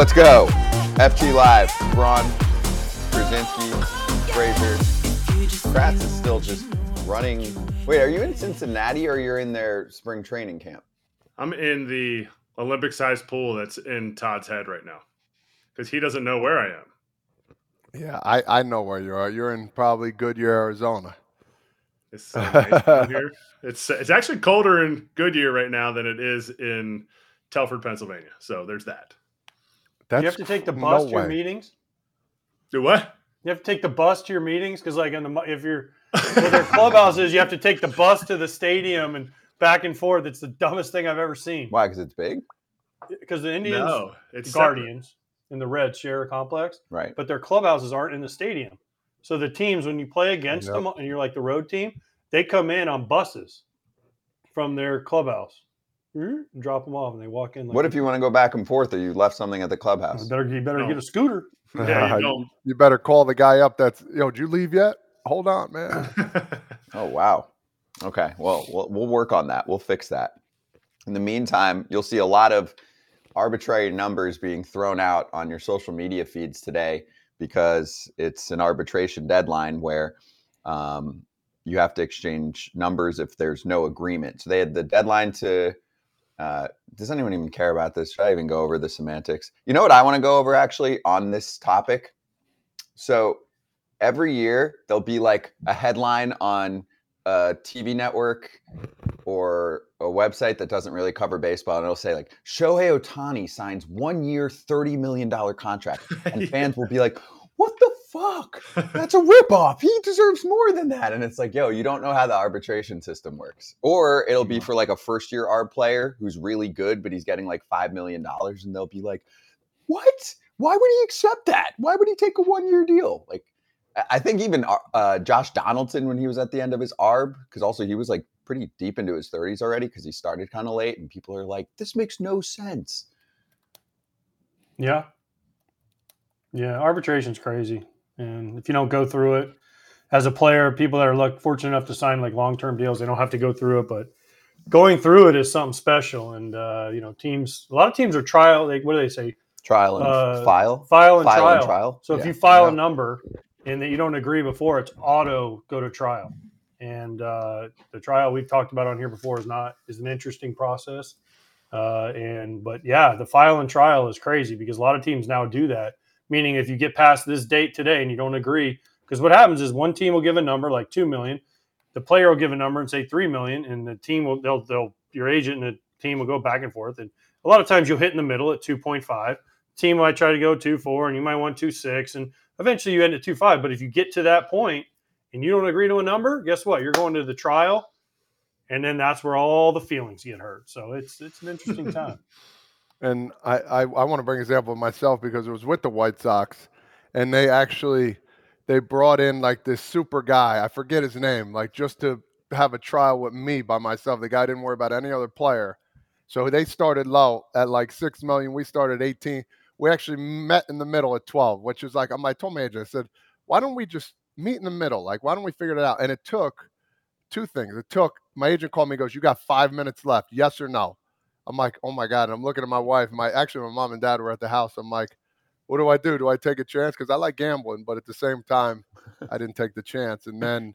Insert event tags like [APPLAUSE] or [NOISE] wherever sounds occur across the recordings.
Let's go. FT Live. Braun, Pierzynski, Frazier. Kratz is still just running. Wait, are you in Cincinnati or you're in their spring training camp? I'm in the Olympic sized pool that's in Todd's head right now because he doesn't know where I am. Yeah, I, I know where you are. You're in probably Goodyear, Arizona. It's so nice here. [LAUGHS] It's it's actually colder in Goodyear right now than it is in Telford, Pennsylvania. So there's that. That's you have to take the no bus to your way. meetings. Do what? You have to take the bus to your meetings because, like, in the if you're [LAUGHS] well, their clubhouses, you have to take the bus to the stadium and back and forth. It's the dumbest thing I've ever seen. Why? Because it's big? Because the Indians, no, it's the Guardians, and the Reds share a complex, Right. but their clubhouses aren't in the stadium. So the teams, when you play against Yep. them, and you're like the road team, they come in on buses from their clubhouse, and drop them off, and they walk in. Like, What if you want to go back and forth or you left something at the clubhouse? You better, you better No. get a scooter. [LAUGHS] Yeah, you [LAUGHS] don't. You better call the guy up. That's yo. Did you leave yet? Hold on, man. [LAUGHS] Oh wow. Okay. Well, we'll we'll work on that. We'll fix that. In the meantime, you'll see a lot of arbitrary numbers being thrown out on your social media feeds today because it's an arbitration deadline where um, you have to exchange numbers if there's no agreement. So they had the deadline to. Uh, does anyone even care about this? Should I even go over the semantics? You know what I want to go over actually on this topic? So every year there'll be like a headline on a TV network or a website that doesn't really cover baseball, and it'll say like Shohei Ohtani signs one year, thirty million dollar contract, and [LAUGHS] fans will be like, "What the fuck? [LAUGHS] That's a ripoff. He deserves more than that." And it's like, yo, you don't know how the arbitration system works. Or it'll be for like a first year arb player who's really good, but he's getting like five million dollars, and they'll be like, "What? Why would he accept that? Why would he take a one year deal?" Like. I- I think even uh, uh, Josh Donaldson, when he was at the end of his ARB, because also he was like pretty deep into his 30s already, because he started kind of late, and people are like, "This makes no sense." Yeah. Yeah, arbitration's crazy. And if you don't go through it as a player, people that are like fortunate enough to sign like long-term deals, they don't have to go through it, but going through it is something special. And uh, you know, teams a lot of teams are trial, Like what do they say? Trial and Uh, file, File and file trial. and trial. So if you file a number and that you don't agree before, it's auto go to trial. And uh, the trial we've talked about on here before is not is an interesting process. Uh, and but yeah, the file and trial is crazy because a lot of teams now do that. Meaning, if you get past this date today and you don't agree, because what happens is one team will give a number like two million, the player will give a number and say three million, and the team will they'll they'll your agent and the team will go back and forth. And a lot of times you'll hit in the middle at two point five. Team might try to go two four, and you might want two six, and eventually you end at two five. But if you get to that point and you don't agree to a number, guess what? You're going to the trial, and then that's where all the feelings get hurt. So it's it's an interesting [LAUGHS] time. And I, I, I want to bring an example of myself because it was with the White Sox, and they actually they brought in like this super guy. I forget his name, like just to have a trial with me by myself. The guy didn't worry about any other player. So they started low at like six million. We started eighteen. We actually met in the middle at twelve, which is like I'm- I told my agent, I said, why don't we just meet in the middle? Like, why don't we figure it out? And it took two things. It took my agent called me, goes, You got five minutes left, yes or no? I'm like, oh my God. And I'm looking at my wife. My actually my mom and dad were at the house. I'm like, what do I do? Do I take a chance? Because I like gambling, but at the same time, I didn't take the chance. And then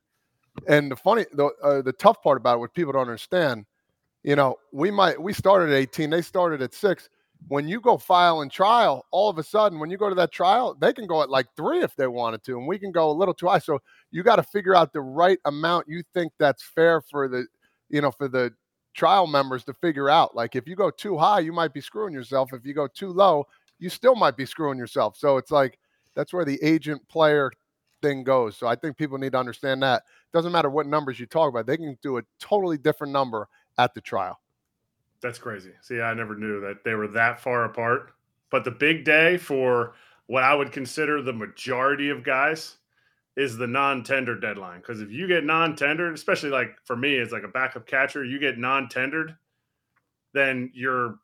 and the funny the uh, the tough part about it, what people don't understand, you know, we might we started at 18, they started at six. When you go file and trial, all of a sudden, when you go to that trial, they can go at like three if they wanted to, and we can go a little too high. So you got to figure out the right amount you think that's fair for the, you know, for the trial members to figure out. Like if you go too high, you might be screwing yourself. If you go too low, you still might be screwing yourself. So it's like that's where the agent player thing goes. So I think people need to understand that. Doesn't matter what numbers you talk about, they can do a totally different number at the trial. That's crazy. See, I never knew that they were that far apart. But the big day for what I would consider the majority of guys is the non-tender deadline. Because if you get non-tendered, especially like for me, it's like a backup catcher, you get non-tendered, then you're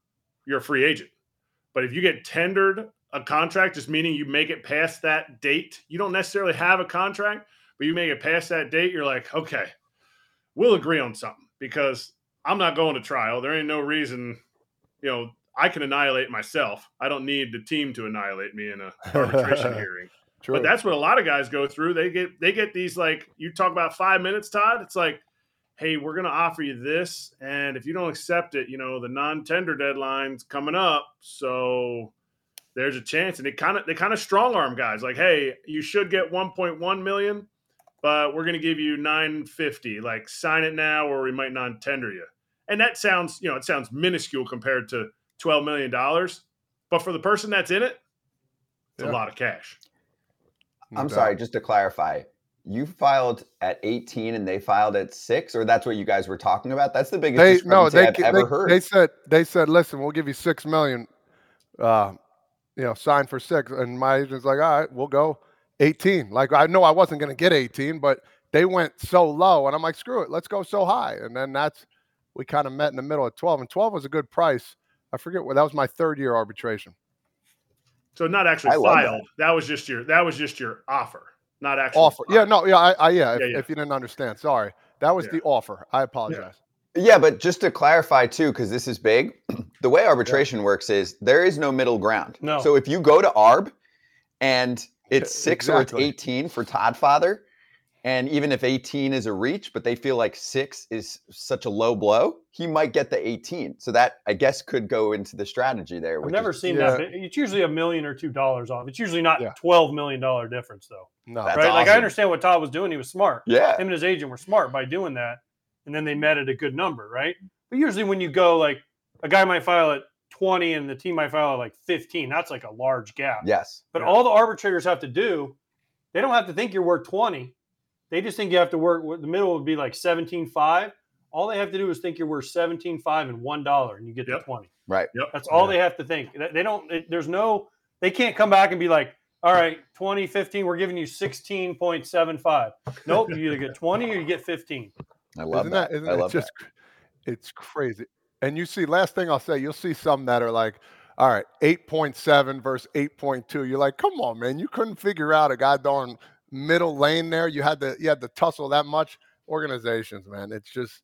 you're a free agent. But if you get tendered a contract, just meaning you make it past that date, you don't necessarily have a contract, but you make it past that date, you're like, okay, we'll agree on something because I'm not going to trial. There ain't no reason, you know, I can annihilate myself. I don't need the team to annihilate me in a arbitration [LAUGHS] hearing. True. But that's what a lot of guys go through. They get they get these like you talk about five minutes, Todd. It's like, hey, we're gonna offer you this, and if you don't accept it, you know the non-tender deadline's coming up, so there's a chance. And they kind of they kind of strong arm guys like, hey, you should get 1.1 million, but we're gonna give you 950. Like sign it now, or we might non-tender you. And that sounds you know it sounds minuscule compared to 12 million dollars, but for the person that's in it, it's Yeah. a lot of cash. I'm sorry, just to clarify, you filed at 18 and they filed at six, or that's what you guys were talking about? That's the biggest They no, they, I've they, ever heard. they said they said, listen, we'll give you six million. Uh, you know, sign for six, and my agent's like, all right, we'll go 18. Like I know I wasn't going to get 18, but they went so low, and I'm like, screw it, let's go so high, and then that's we kind of met in the middle at 12, and 12 was a good price. I forget what that was my third year arbitration. So not actually I love that. filed. That. was just your that was just your offer, not actually Offer, yeah, no, yeah, I, I yeah, if, Yeah, yeah. if you didn't understand, sorry, that was Yeah. the offer. I apologize. Yeah, but just to clarify too, because this is big, [CLEARS THROAT] the way arbitration works is there is no middle ground. No. So if you go to ARB and it's [LAUGHS] six Exactly. or it's 18 for Todd Father, and even if 18 is a reach, but they feel like six is such a low blow, he might get the 18. So that I guess could go into the strategy there. I've never is- seen Yeah. that. It's usually a million or two dollars off. It's usually not Yeah. twelve million dollar difference though, No, That's right? Like I understand what Todd was doing. He was smart. Yeah. Him and his agent were smart by doing that, and then they met at a good number, right? But usually when you go like a guy might file at twenty and the team might file at like fifteen, that's like a large gap. Yes. But Yeah. all the arbitrators have to do, they don't have to think you're worth 20. They just think you have to work the middle would be like 17.5. All they have to do is think you're worth 17.5 and one dollar and you get Yep. the 20. Right. Yep. That's all Yeah. they have to think. They they don't it- there's no they can't come back and be like, all right, 20, 15, we're giving you 16.75. Nope, you either get 20 or you get 15. I love isn't that. that, isn't I that love just cr- it's crazy and you see last thing i'll say you'll see some that are like all right 8.7 versus 8.2 you're like come on man you couldn't figure out a goddamn middle lane there you had to you had to tussle that much organizations man it's just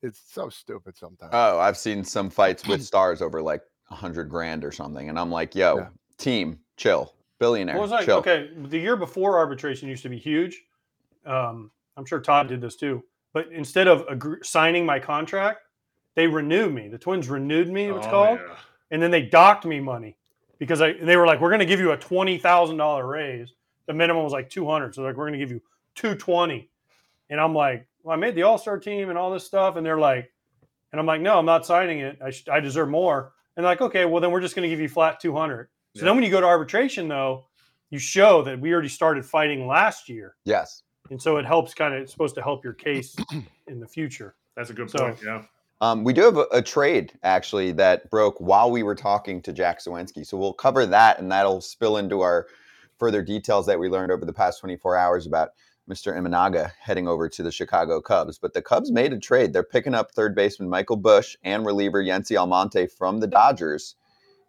it's so stupid sometimes. Oh, I've seen some fights with [CLEARS THROAT] stars over like a hundred grand or something. And I'm like, yo, Yeah. team, chill. Billionaire. What was like, chill. okay, the year before arbitration used to be huge. Um, I'm sure Todd did this too. But instead of agree- signing my contract, they renewed me. The Twins renewed me, it's Oh, called, yeah. and then they docked me money because I they were like, we're going to give you a twenty thousand dollar raise. The minimum was like two hundred, so like we're going to give you two twenty, and I'm like, well, I made the All Star team and all this stuff, and they're like, and I'm like, no, I'm not signing it. I sh- I deserve more. And they're like, okay, well then we're just going to give you flat two hundred. So Yeah. then when you go to arbitration, though, you show that we already started fighting last year. Yes. And so it helps kind of, it's supposed to help your case [CLEARS THROAT] in the future. That's a good So- point. Yeah. Um, we do have a, a trade actually that broke while we were talking to Jack Sawinski. So we'll cover that and that'll spill into our further details that we learned over the past 24 hours about Mr. Imanaga heading over to the Chicago Cubs. But the Cubs made a trade. They're picking up third baseman Michael Busch and reliever Yency Almonte from the Dodgers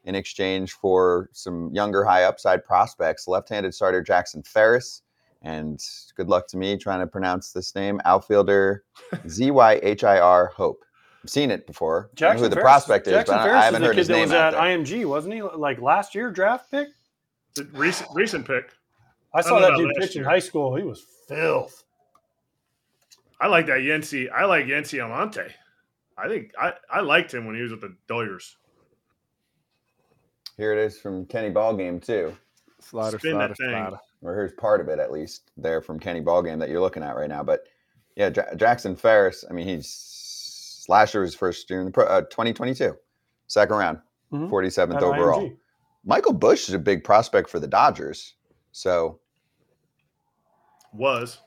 in exchange for some younger high upside prospects, left-handed starter Jackson Ferris. And good luck to me trying to pronounce this name, outfielder [LAUGHS] Z Y H I R Hope. I've seen it before. I know who the Ferris- prospect is, Jackson but I- I haven't heard kid his that name was at. IMG, wasn't he? Like last year draft pick? The recent recent pick. I saw know that dude last pitch in high school. He was filth. I like that Yency. I like Yency Almonte. I think I, I liked him when he was with the Dodgers. Here it is from Kenny Ballgame too, slider Spin slider that thing. slider or here's part of it at least there from Kenny Ballgame that you're looking at right now. But yeah, Ja- Jackson Ferris. I mean, he's last year was first year in the pro, uh, 2022, second round, Mhm. 47th At overall. IMG. Michael Busch is a big prospect for the Dodgers. So Was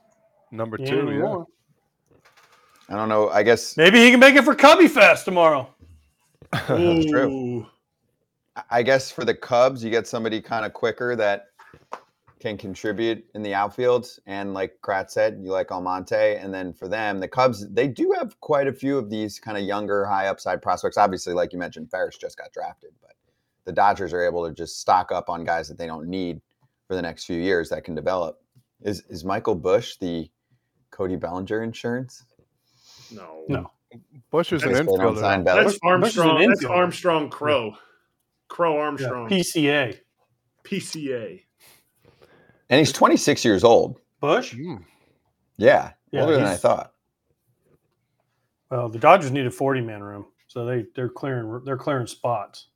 number two yeah. anymore. I don't know. I guess Maybe he can make it for Cubby Fest tomorrow. [LAUGHS] That's true. I guess for the Cubs, you get somebody kind of quicker that can contribute in the outfield. And like Krat said, you like Almonte. And then for them, the Cubs, they do have quite a few of these kind of younger, high upside prospects. Obviously, like you mentioned, Ferris just got drafted, but the Dodgers are able to just stock up on guys that they don't need for the next few years that can develop. Is is Michael Busch the Cody Bellinger insurance? No. No. Busch is an Guess infielder sign though. That's Busch is an Armstrong. That's. Armstrong Crow. Crow Yeah, Armstrong, PCA. PCA. And he's 26 years old. Busch. Mm. Yeah, Yeah, older than I thought. Well, the Dodgers need a 40 man room, so they they're clearing they're clearing spots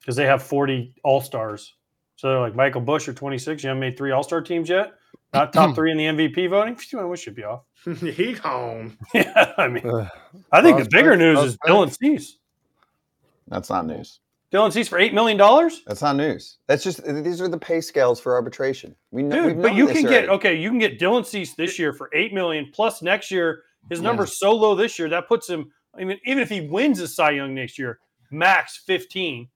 because they have 40 All Stars. So they're like Michael Busch, you're 26. You haven't made three All Star teams yet. Not [CLEARS THROAT] top three in the MVP voting. Phew, I wish be off. [LAUGHS] he home. [LAUGHS] yeah, I mean, Uh, I think the prospect, bigger news is prospect. Dylan Cease. That's not news. Dylan Cease for eight million dollars, That's not news. That's just these are the pay scales for arbitration. We know. dude. But you can already. get okay. You can get Dylan Cease this year for eight million plus next year. His Yeah. number's so low this year that puts him. I mean, even if he wins the Cy Young next year, max 15.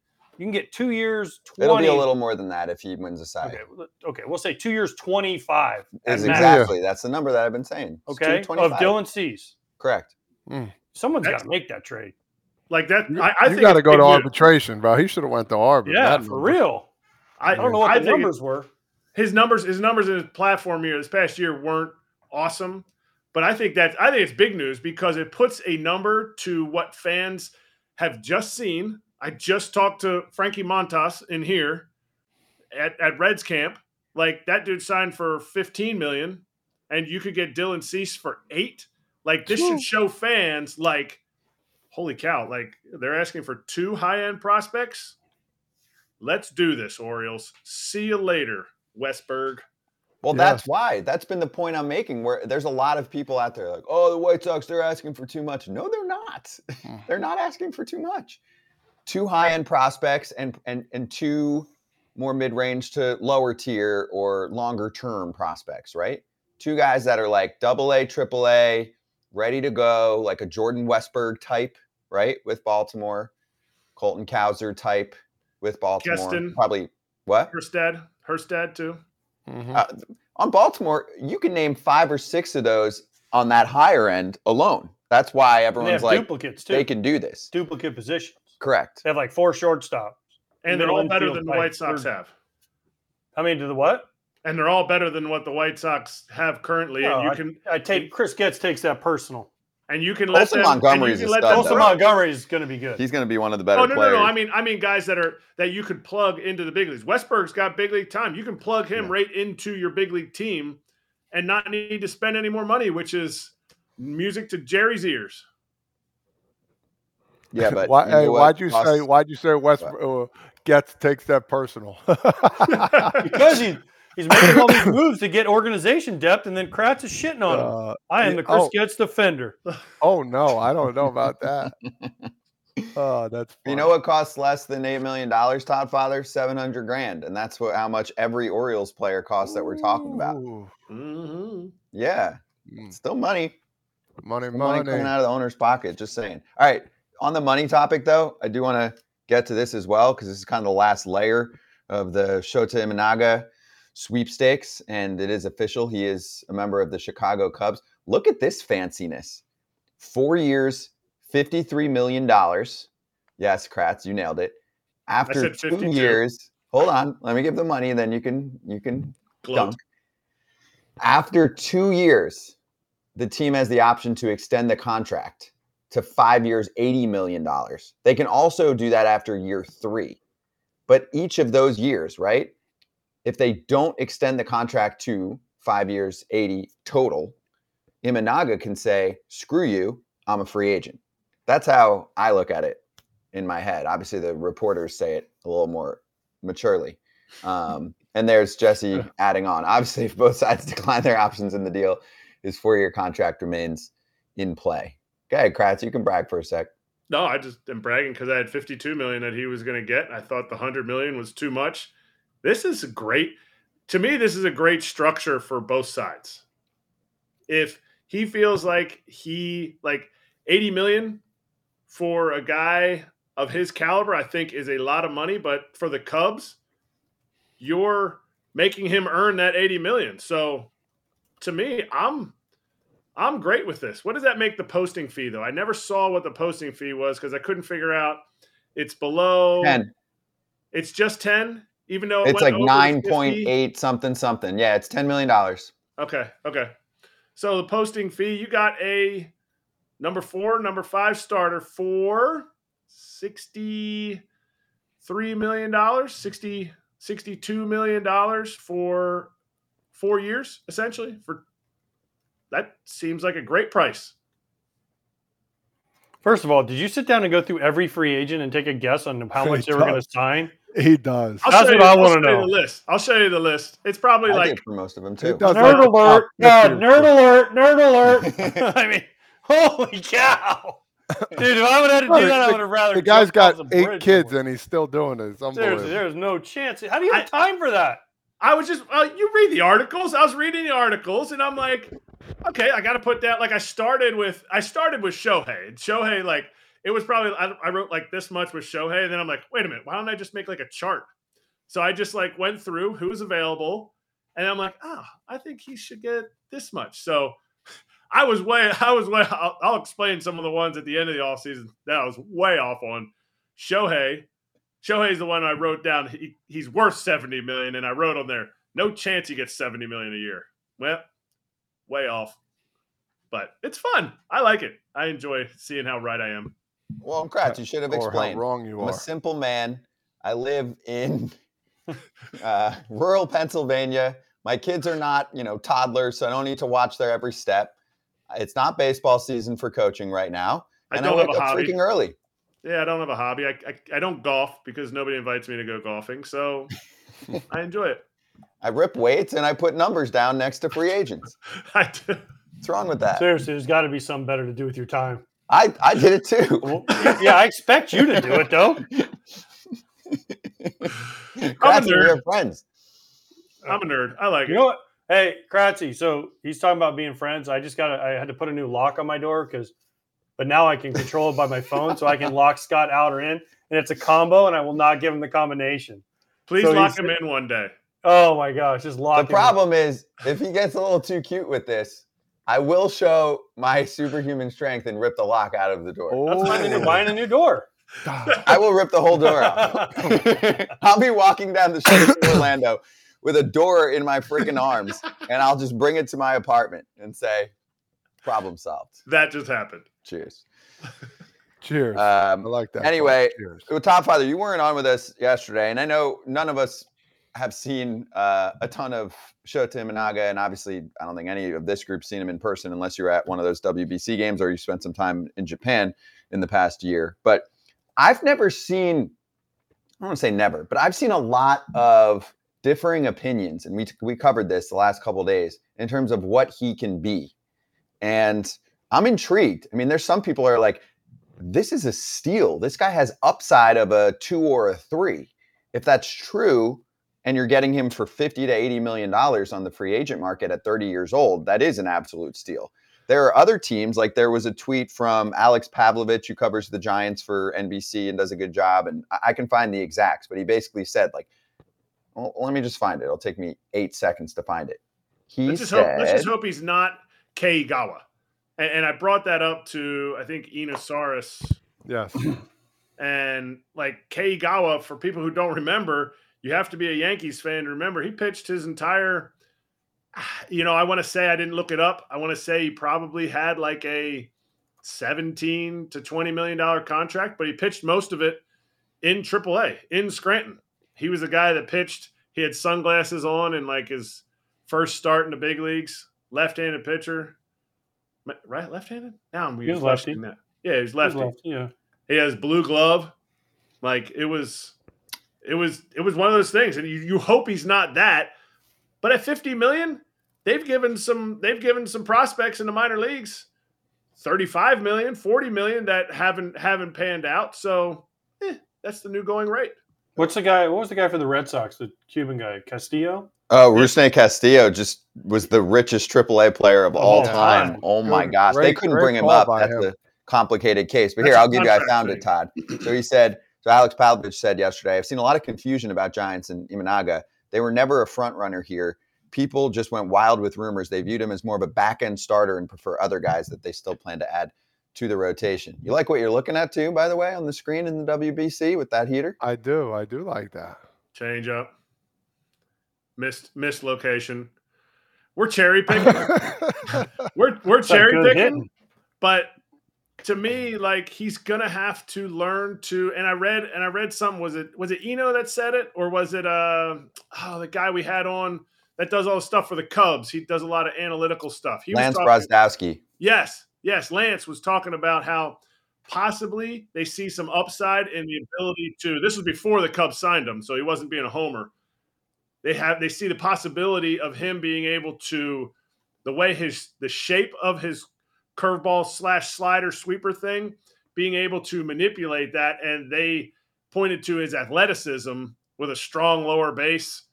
You can get two years, 20. It'll be a little more than that if he wins a side. Okay, okay, we'll say two years, 25. at Is max, exactly that's the number that I've been saying. It's Okay, of Dylan Cease. Correct. Hmm. Someone's got to make that trade. Like that. You, I, I you got to go to news. arbitration, bro. He should have went to arbit. Yeah, for number. real. I, I don't know what I the think numbers were. his numbers his numbers in his platform year this past year weren't awesome but i think that i think it's big news because it puts a number to what fans have just seen i just talked to frankie montas in here at, at reds camp like that dude signed for 15 million and you could get dylan cease for eight like this should show fans like holy cow like they're asking for two high-end prospects let's do this orioles see you later westburg Well, Yeah. that's why. That's been the point I'm making. Where there's a lot of people out there like, oh, the White Sox, they're asking for too much. No, they're not. [LAUGHS] They're mm-hmm. not asking for too much. Two high-end prospects and and and two more mid-range to lower tier or longer-term prospects, right? Two guys that are like double A, triple A, ready to go, like a Jordan Westburg type, right? With Baltimore, Colton Cowser type with Baltimore. Heston. Probably what? Kjerstad, Kjerstad too. Mhm. Uh, on Baltimore, you can name five or six of those on that higher end alone. That's why everyone's like, duplicates too. they can do this. duplicate positions. Correct. They have like four shortstops. And they're all better than the White Sox third. have. How many to the what? And they're all better than what the White Sox have currently. No, and you can I take Chris Getz takes that personal. and you can let Colson them and you Montgomery's let stud, them. Also. Montgomery is going to be good. He's going to be one of the better Oh no, no, players. no! I mean, I mean, guys that are that you could plug into the big leagues. Westburg's got big league time. You can plug him Yeah. right into your big league team, and not need to spend any more money, which is music to Jerry's ears. Yeah, [LAUGHS] but Why, you know hey, why'd you say? Why'd you say West uh, gets takes that personal? [LAUGHS] because he, he's making all these moves to get organization depth, and then Kratz is shitting on him. Uh, I am the Chris oh. Getz defender. [LAUGHS] oh no, I don't know about that. Oh, that's You know what costs less than eight million dollars, Todd Father? Seven hundred grand, and that's what how much every Orioles player costs that we're talking about. Ooh, Mhm. Yeah, mm, still money. money, Still money coming out of the owner's pocket. Just saying. All right, on the money topic though, I do want to get to this as well because this is kind of the last layer of the Shota Imanaga sweepstakes, and it is official. He is a member of the Chicago Cubs. Look at this fanciness. Four years, $53 million. Yes, Kratz, you nailed it. After two 52. years, hold on, let me give the money, and then you can you can Gloat. dunk. After two years, the team has the option to extend the contract to five years, $80 million. They can also do that after year three. But each of those years, right? If they don't extend the contract to five years, 80 total, Imanaga can say, screw you, I'm a free agent. That's how I look at it in my head. Obviously, the reporters say it a little more maturely. Um, and there's Jesse [LAUGHS] adding on. Obviously, if both sides [LAUGHS] decline their options in the deal, his four-year contract remains in play. Ahead, Kratz. You can brag for a sec. No, I just am bragging because I had 52 million that he was going to get. I thought the 100 million was too much. This is great, to me, this is a great structure for both sides. If he feels like he, like 80 million for a guy of his caliber, I think is a lot of money. But for the Cubs, you're making him earn that 80 million. So to me, I'm I'm great with this. What does that make the posting fee though? I never saw what the posting fee was because I couldn't figure out. It's below. 10. It's just ten, even though it It's like over 9.8 something something. Yeah, it's $10 million. Okay, okay. So the posting fee, you got a number four, number five starter for $63 million, 60 62 million dollars for four years, essentially. For that seems like a great price. First of all, did you sit down and go through every free agent and take a guess on how [LAUGHS] much they were going to sign? He does. I'll That's show what you, I wanna know. The list. I'll show you the list. It's probably I like for most of them too. Nerd like alert! top God, 50 nerd alert! Nerd alert! [LAUGHS] [LAUGHS] I mean, holy cow, dude! If I would have to do Well, that, I the- would have rather. The guy's got eight kids and he's still doing it. It's Seriously, there's no chance. How do you have I- time for that? I was just uh, you read the articles. I was reading the articles, and I'm like, okay, I got to put that. Like I started with I started with Shohei. And Shohei, like it was probably I, I wrote like this much with Shohei, and then I'm like, wait a minute, why don't I just make like a chart? So I just like went through who's available, and I'm like, ah, I think he should get this much. So [LAUGHS] I was way, [LAUGHS] I was way. I'll, I'll explain some of the ones at the end of the offseason that I was way off on. Shohei, Shohei's the one I wrote down. He, he's worth 70 million, and I wrote on there, no chance he gets 70 million a year. Well, way off. But it's fun. I like it. I enjoy seeing how right I am. Well, Kratz, you should have or how explained. wrong you I'm a simple man. I live in [LAUGHS] uh, rural Pennsylvania. My kids are not, you know, toddlers, so I don't need to watch their every step. It's not baseball season for coaching right now, I and don't I have wake a up hobby. freaking early. Yeah, I don't have a hobby. I, I, I don't golf because nobody invites me to go golfing. So [LAUGHS] I enjoy it. I rip weights and I put numbers down next to free agents. [LAUGHS] I do. What's wrong with that? Seriously, there's got to be something better to do with your time. I I did it too. Well, yeah, I expect you to do it though. Kratz and we nerd. are friends. I'm a nerd. I like You it. know what? Hey, Kratzy. So he's talking about being friends. I just got. to I had to put a new lock on my door because, but now I can control it by my phone, so I can lock Scott out or in, and it's a combo, and I will not give him the combination. Please So lock him in one day. Oh my gosh, just lock. The him in. problem is, if he gets a little too cute with this, I will show my superhuman strength and rip the lock out of the door. That's fine. Then you're buying a new door. [LAUGHS] I will rip the whole door out. [LAUGHS] I'll be walking down the street in Orlando with a door in my freaking arms, and I'll just bring it to my apartment and say, "Problem solved." That just happened. Cheers. [LAUGHS] Cheers. I Um, like that. anyway, well, Todd Father, you weren't on with us yesterday, and I know none of us have seen uh, a ton of Shota Imanaga, and obviously, I don't think any of this group seen him in person unless you're at one of those WBC games or you spent some time in Japan in the past year. But I've never seen, I don't want to say never, but I've seen a lot of differing opinions, and we we covered this the last couple of days in terms of what he can be, and I'm intrigued. I mean, there's some people are like, this is a steal. This guy has upside of a two or a three. If that's true, and you're getting him for 50 to 80 million dollars on the free agent market at 30 years old, that is an absolute steal. There are other teams, like there was a tweet from Alex Pavlovich, who covers the Giants for NBC and does a good job. And I- can find the exacts, but he basically said, like, well, let me just find it. It'll take me eight seconds to find it. He Let's just, said, hope, let's just hope he's not Kei Igawa. And, and I brought that up to, I think, Eno Sarris. Yes. And like Kei Igawa, for people who don't remember, you have to be a Yankees fan to remember he pitched his entire. [SIGHS] You know, I want to say I didn't look it up. I want to say he probably had like a 17 to 20 million dollar contract, but he pitched most of it in AAA in Scranton. He was a guy that pitched. He had sunglasses on and like his first start in the big leagues. Left-handed pitcher, right? Left-handed. Now I'm He lefty. that. Yeah, he's lefty. left, Yeah. He has blue glove. Like it was, it was, it was one of those things, and you, you hope he's not that. But at 50 million, they've given some, they've given some prospects in the minor leagues, 35 million, 40 million that haven't haven't panned out. So eh, that's the new going rate. What's the guy? What was the guy for the Red Sox? The Cuban guy, Castillo. Oh, Rusney Castillo just was the richest AAA player of all all time. time. Oh my Good. gosh, they couldn't bring him up. That's him. a complicated case. But That's here, I'll give you. I found thing. it, Todd. So he said. So Alex Pavlovich said yesterday, I've seen a lot of confusion about Giants and Imanaga. They were never a front runner here. People just went wild with rumors. They viewed him as more of a back end starter and prefer other guys that they still plan to add to the rotation. You like what you're looking at too, by the way, on the screen in the WBC with that heater? I do. I do like that. Change up, missed missed location. We're cherry picking. [LAUGHS] we're we're That's cherry picking, hitting. but to me, like he's gonna have to learn to. And I read and I read something. Was it was it Eno that said it, or was it uh oh the guy we had on that does all the stuff for the Cubs? He does a lot of analytical stuff. He Lance was talking, Brozdowski. Yes, yes. Lance was talking about how possibly they see some upside in the ability to. This was before the Cubs signed him, so he wasn't being a homer. They have they see the possibility of him being able to the way his the shape of his curveball slash slider sweeper thing, being able to manipulate that, and they pointed to his athleticism with a strong lower base,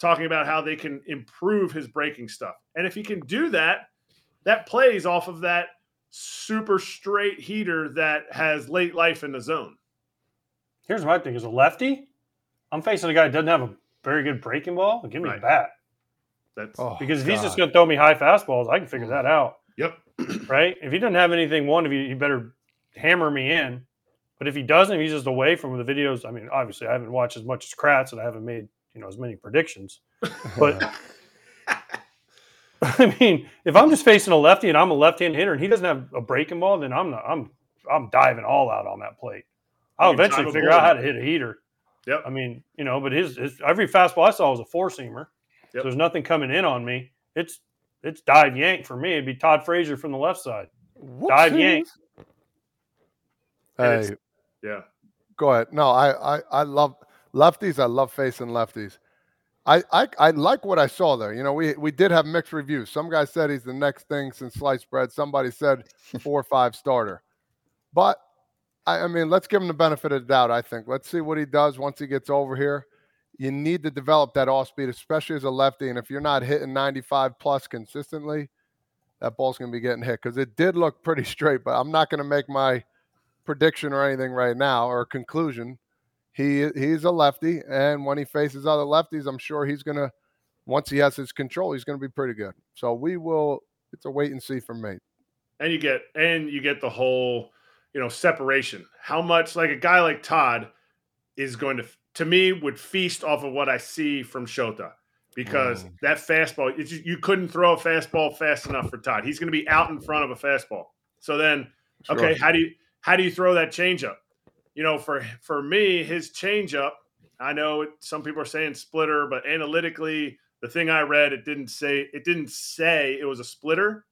talking about how they can improve his breaking stuff. And if he can do that, that plays off of that super straight heater that has late life in the zone. Here's my thing: as a lefty, I'm facing a guy that doesn't have a very good breaking ball. Give me Right. a bat That's Oh, because if he's just going to throw me high fastballs, I can figure mm. that out. yep. [CLEARS THROAT] [CLEARS THROAT] right? If he doesn't have anything, one of you, you better hammer me in. But if he doesn't, if he's just away from the videos. I mean, obviously, I haven't watched as much as Kratz, and I haven't made you know as many predictions. [LAUGHS] But [LAUGHS] [LAUGHS] I mean, if I'm just facing a lefty and I'm a left-hand hitter, and he doesn't have a breaking ball, then I'm not, I'm I'm diving all out on that plate. I'll You eventually figure out how to hit a heater. Yep. I mean, you know, but his, his every fastball I saw was a four seamer. Yep. So there's nothing coming in on me. It's it's dive yank for me. It'd be Todd Frazier from the left side. Dive yank. Hey, Yeah. go ahead. No, I, I, I love lefties. I love facing lefties. I, I, I like what I saw there. You know, we we did have mixed reviews. Some guy said he's the next thing since sliced bread. Somebody said [LAUGHS] four or five starter. But I, I mean, let's give him the benefit of the doubt. I think. Let's see what he does once he gets over here. You need to develop that off speed, especially as a lefty. And if you're not hitting 95 plus consistently, that ball's going to be getting hit because it did look pretty [LAUGHS] straight. But I'm not going to make my prediction or anything right now or conclusion. He he's a lefty, and when he faces other lefties, I'm sure he's gonna. Once he has his control, he's gonna be pretty good. So we will. It's a wait and see for me. and you get and you get the whole you know separation how much like a guy like todd is going to to me would feast off of what i see from shota because Mm. that fastball it's just, you couldn't throw a fastball fast enough for todd he's going to be out in front of a fastball so then okay how do you how do you throw that changeup you know for for me his changeup i know some people are saying splitter but analytically the thing i read it didn't say it didn't say it was a splitter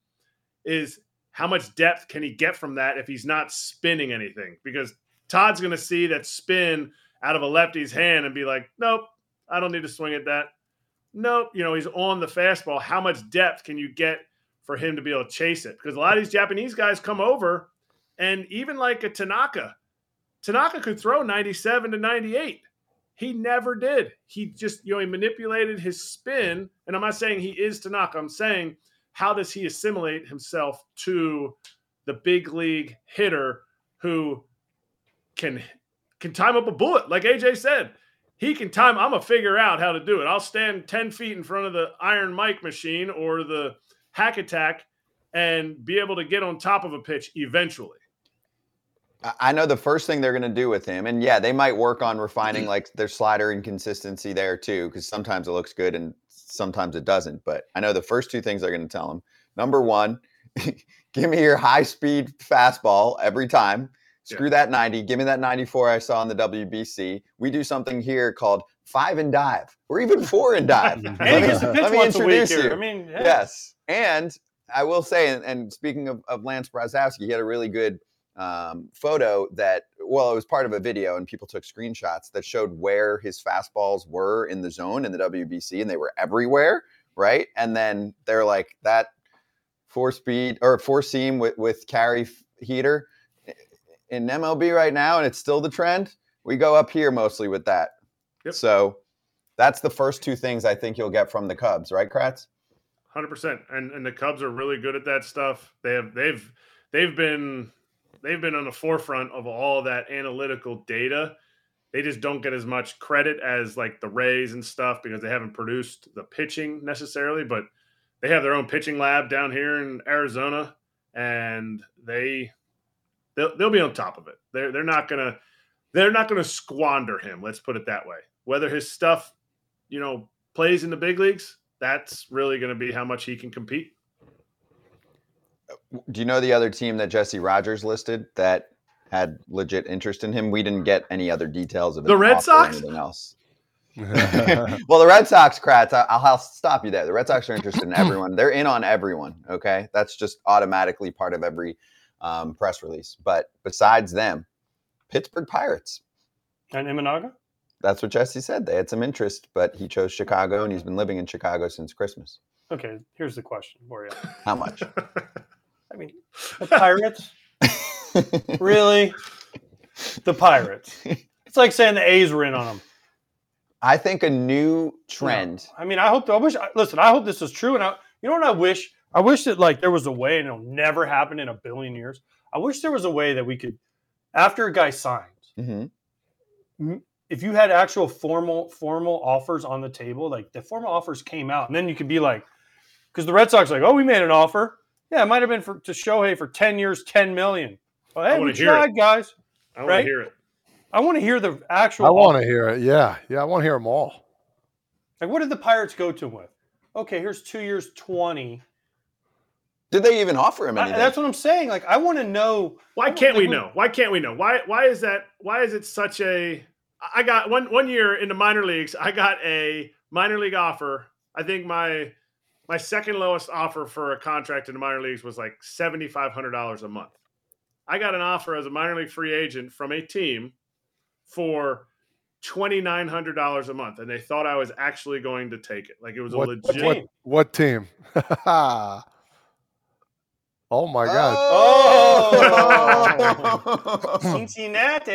is how much depth can he get from that if he's not spinning anything? Because Todd's going to see that spin out of a lefty's hand and be like, nope, I don't need to swing at that. Nope, you know, he's on the fastball. How much depth can you get for him to be able to chase it? Because a lot of these Japanese guys come over and even like a Tanaka, Tanaka could throw 97 to 98. He never did. He just, you know, he manipulated his spin. And I'm not saying he is Tanaka. I'm saying how does he assimilate himself to the big league hitter who can can time up a bullet like aj said he can time i'm gonna figure out how to do it i'll stand 10 feet in front of the iron mike machine or the hack attack and be able to get on top of a pitch eventually I- know the first thing they're going to do with him, and yeah, they might work on refining mm-hmm. like their slider inconsistency there too, because sometimes it looks good and sometimes it doesn't. But I know the first two things they're going to tell him: number one, [LAUGHS] give me your high speed fastball every time. Screw that 90. Give me that 94 I saw in the WBC. We do something here called five and dive, or even four and [LAUGHS] dive. And Let me- gets to pitch let me introduce here. you. I mean, yeah. Yes. And I will say, and, and speaking of, of Lance Brozdowski, he had a really good um, photo that, well, it was part of a video and people took screenshots that showed where his fastballs were in the zone in the WBC and they were everywhere. Right. And then they're like that four speed or four seam with, with carry heater in MLB right now. And it's still the trend. We go up here mostly with that. Yep. So that's the first two things I think you'll get from the Cubs, right, Kratz? Hundred percent, and and the Cubs are really good at that stuff. They have they've they've been they've been on the forefront of all that analytical data. They just don't get as much credit as like the Rays and stuff because they haven't produced the pitching necessarily. But they have their own pitching lab down here in Arizona, and they they'll, they'll be on top of it. They're they're not gonna they're not gonna squander him. Let's put it that way. Whether his stuff, you know, plays in the big leagues, that's really going to be how much he can compete. Do you know the other team that Jesse Rogers listed that had legit interest in him? We didn't get any other details of The Red Sox? anything else. [LAUGHS] well, the Red Sox, Kratz, I- I'll, I'll stop you there. The Red Sox are interested in [CLEARS THROAT] everyone. They're in on everyone. Okay, that's just automatically part of every um, press release. But besides them, Pittsburgh Pirates. And Imanaga? That's what Jesse said. They had some interest, but he chose Chicago, and he's been living in Chicago since Christmas. Okay, here's the question for you. How much? [LAUGHS] I mean, the Pirates? [LAUGHS] really? The Pirates. It's like saying the A's were in on them. I think a new trend. I mean, I hope. I wish. Listen, I hope this is true. And I, you know what I wish? I wish that like there was a way, and it'll never happen in a billion years. I wish there was a way that we could, after a guy signs, Mhm. if you had actual formal formal offers on the table, like the formal offers came out, and then you could be like, because the Red Sox like, oh, we made an offer. Yeah, it might have been for to Shohei for ten years, ten million. Well, hey, wanna we hear it. guys. I want Right? to hear it. I want to hear the actual. I want to hear it. Yeah, yeah, I want to hear them all. Like, what did the Pirates go to him with? Okay, here's two years, twenty. Did they even offer him I- anything? that's what I'm saying. Like, I want to know. Why can't we we- know? Why can't we know? Why why is that? Why is it such a? I got one one year in the minor leagues. I got a minor league offer. I think my my second lowest offer for a contract in the minor leagues was like seventy five hundred dollars a month. I got an offer as a minor league free agent from a team for twenty nine hundred dollars a month, and they thought I was actually going to take it. Like it was a legit. what team? What team? [LAUGHS] oh my God! Oh! [LAUGHS] [LAUGHS] Cincinnati.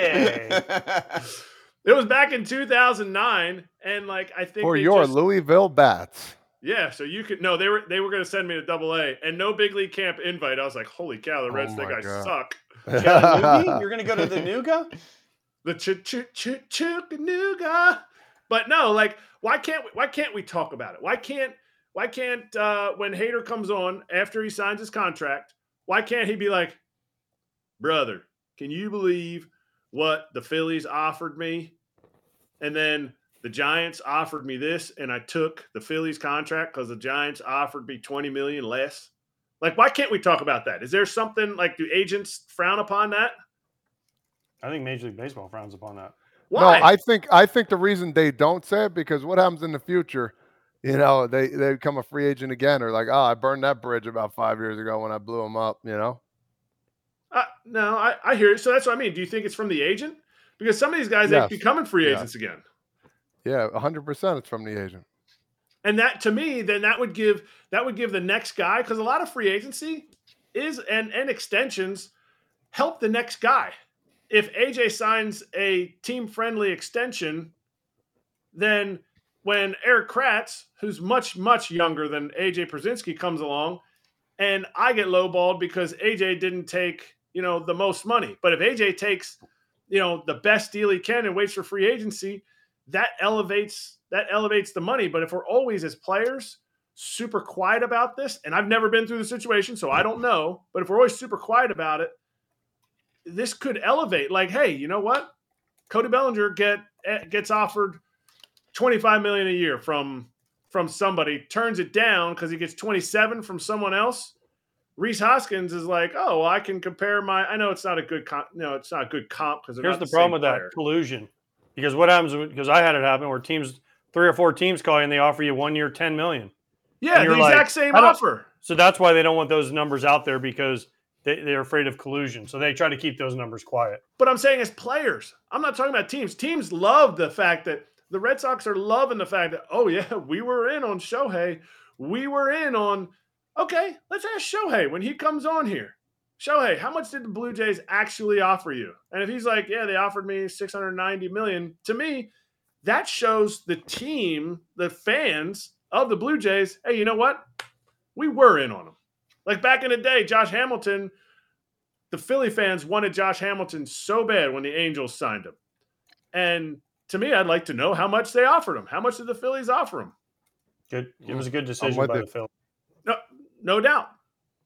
It was back in two thousand nine, and like I think For your just- Louisville Bats. Yeah, so you could no, they were they were going to send me to Double A, and no big league camp invite. I was like, holy cow, the Oh Reds think my I God. suck. [LAUGHS] Chattanooga? You're going to go to the Nuga? [LAUGHS] The ch ch ch Chattanooga. But no, like, why can't we, why can't we talk about it? Why can't why can't uh, when Hater comes on after he signs his contract? Why can't he be like, brother? Can you believe what the Phillies offered me? And then the Giants offered me this, and I took the Phillies contract because the Giants offered me 20 million less. Like, why can't we talk about that? Is there something like do agents frown upon that? I think Major League Baseball frowns upon that. Why? No, I think I think the reason they don't say it because what happens in the future, you know, they they become a free agent again, or like, oh, I burned that bridge about five years ago when I blew them up. You know, Uh, no, I, I hear it. So that's what I mean. Do you think it's from the agent? Because some of these guys Yes. they becoming free Yes. agents again. Yeah, hundred percent, it's from the agent. And that to me, then that would give that would give the next guy because a lot of free agency is and and extensions help the next guy. If AJ signs a team friendly extension, then when Erik Kratz, who's much much younger than AJ Pierzynski, comes along, and I get lowballed because AJ didn't take you know the most money, but if AJ takes you know the best deal he can and waits for free agency, that elevates that elevates the money. But if we're always as players super quiet about this, and I've never been through the situation, so I don't know. But if we're always super quiet about it, this could elevate. Like, hey, you know what? Cody Bellinger get eh, gets offered twenty five million a year from from somebody, turns it down because he gets twenty seven from someone else. Rhys Hoskins is like, oh, well, I can compare my. I know it's not a good comp. No, it's not a good comp because Here's the problem with that collusion. Because what happens because I had it happen where teams three or four teams call you and they offer you one year ten million. Yeah, the like, exact same offer. So that's why they don't want those numbers out there because they, they're afraid of collusion. So they try to keep those numbers quiet. But I'm saying as players, I'm not talking about teams. Teams love the fact that the Red Sox are loving the fact that, oh, yeah, [LAUGHS] we were in on Shohei. We were in on, okay, let's ask Shohei when he comes on here. Shohei, how much did the Blue Jays actually offer you? And if he's like, yeah, they offered me 690 million, to me, that shows the team, the fans of the Blue Jays, hey, you know what? We were in on them. Like back in the day, Josh Hamilton, the Philly fans wanted Josh Hamilton so bad when the Angels signed him. And to me, I'd like to know how much they offered him. How much did the Phillies offer him? Good. It was a good decision by you. the Phillies. No, no doubt.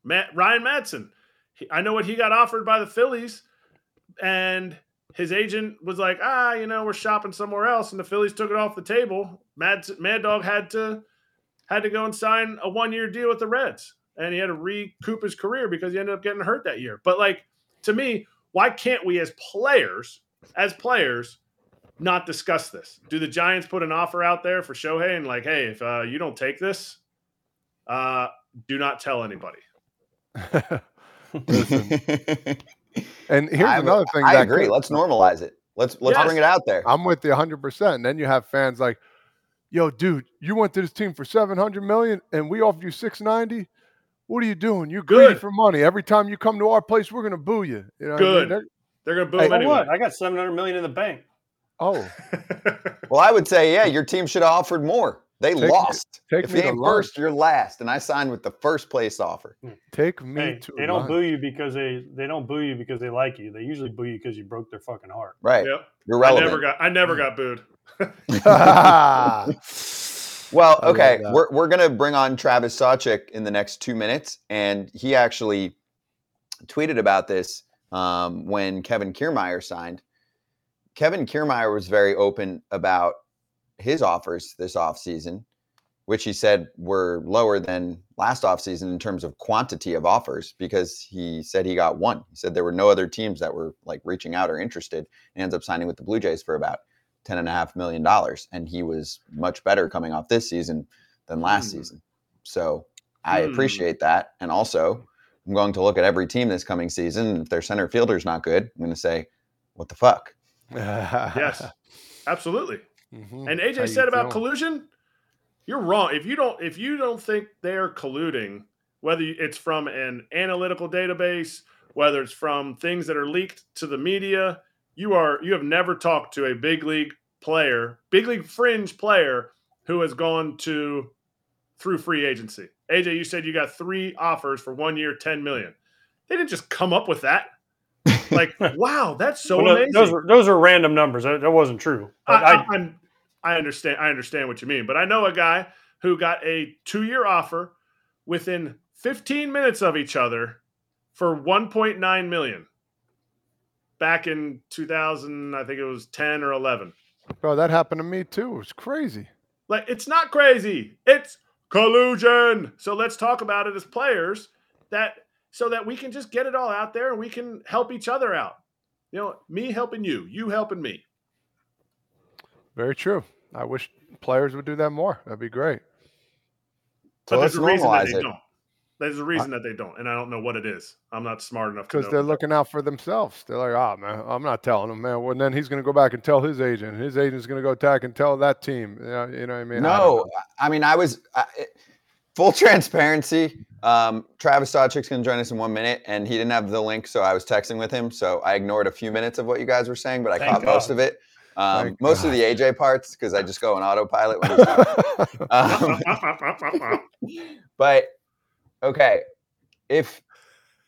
Matt Ryan Madson. He, I know what he got offered by the Phillies, and his agent was like, ah, you know, we're shopping somewhere else, and the Phillies took it off the table. Mad Mad Dog had to had to go and sign a one year deal with the Reds. and he had to recoup his career because he ended up getting hurt that year. But like to me, why can't we as players, as players, not discuss this? Do the Giants put an offer out there for Shohei and like, hey, if uh, you don't take this, uh, do not tell anybody. [LAUGHS] [LAUGHS] and here's I, another thing. I that agree. could- Let's normalize it. Let's let's Yes. bring it out there. I'm with you 100. percent And then you have fans like, "Yo, dude, you went to this team for 700 million, and we offered you 690. What are you doing? You're greedy Good. for money. Every time you come to our place, we're gonna boo you. You know what I mean? Good. They're- They're gonna boo Hey, him anyway. what? I got seven hundred million in the bank. Oh, [LAUGHS] Well, I would say, yeah, your team should have offered more. They Take me- lost. take if me you to ain't first, you're last. And I signed with the first place offer. take me Hey, to. they don't lunch. boo you because they they don't boo you because they like you. They usually boo you because you broke their fucking heart. Right. Yep. You're I never got I never got booed. [LAUGHS] Well, okay, we're we're gonna bring on Travis Sawchik in the next two minutes, and he actually tweeted about this um, when Kevin Kiermaier signed. Kevin Kiermaier was very open about his offers this offseason, which he said were lower than last offseason in terms of quantity of offers because he said he got one. He said there were no other teams that were like reaching out or interested. And ends up signing with the Blue Jays for about ten and a half million dollars, and he was much better coming off this season than last Hmm. season. So I Hmm. appreciate that, and also I'm going to look at every team this coming season. If their center fielder's not good, I'm going to say, "What the fuck?" Yes. [LAUGHS] Absolutely. Mhm. And AJ said about doing? collusion, you're wrong. If you don't if you don't think they're colluding, whether it's from an analytical database, whether it's from things that are leaked to the media, you are you have never talked to a big league player, big league fringe player who has gone to through free agency. AJ, you said you got 3 offers for 1 year 10 million. They didn't just come up with that. Like, [LAUGHS] wow, that's so Well, amazing. those were those are random numbers. That, that wasn't true. I, I, I, I'm, I understand. I understand what you mean, but I know a guy who got a two-year offer within 15 minutes of each other for 1.9 million back in 2000. I think it was 10 or 11. Bro, that happened to me too. It was crazy. Like it's not crazy. It's collusion. So let's talk about it as players that so that we can just get it all out there and we can help each other out. You know, me helping you, you helping me. Very true. I wish players would do that more. That'd be great. So But let's there's a reason that they it. don't. There's a reason that they don't, and I don't know what it is. I'm not smart enough Because they're looking out for themselves. They're like, oh man, I'm not telling him, man. Well, then he's going to go back and tell his agent. His agent's going to go attack and tell that team. You know, you know what I mean? No, know. I mean I was I, it- full transparency. Um, Travis Sawchik's going to join us in one minute, and he didn't have the link, so I was texting with him. So I ignored a few minutes of what you guys were saying, but I Thank caught most of it. Um, most of the AJ parts because I just go on autopilot when he's. Um, [LAUGHS] [LAUGHS] but okay, if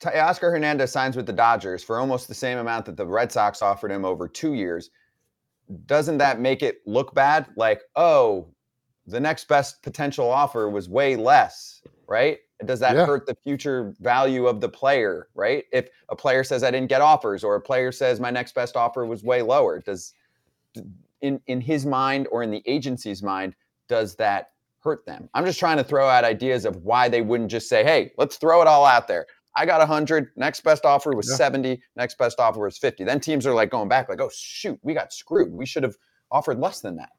Teoscar Hernandez signs with the Dodgers for almost the same amount that the Red Sox offered him over two years, doesn't that make it look bad? Like, oh, the next best potential offer was way less, right? Does that Yeah. hurt the future value of the player, right? If a player says I didn't get offers, or a player says my next best offer was way lower, does in in his mind or in the agency's mind does that hurt them? I'm just trying to throw out ideas of why they wouldn't just say, "Hey, let's throw it all out there." I got 100. Next best offer was Yeah. 70. Next best offer was 50. Then teams are like going back, like, "Oh shoot, we got screwed. We should have offered less than that."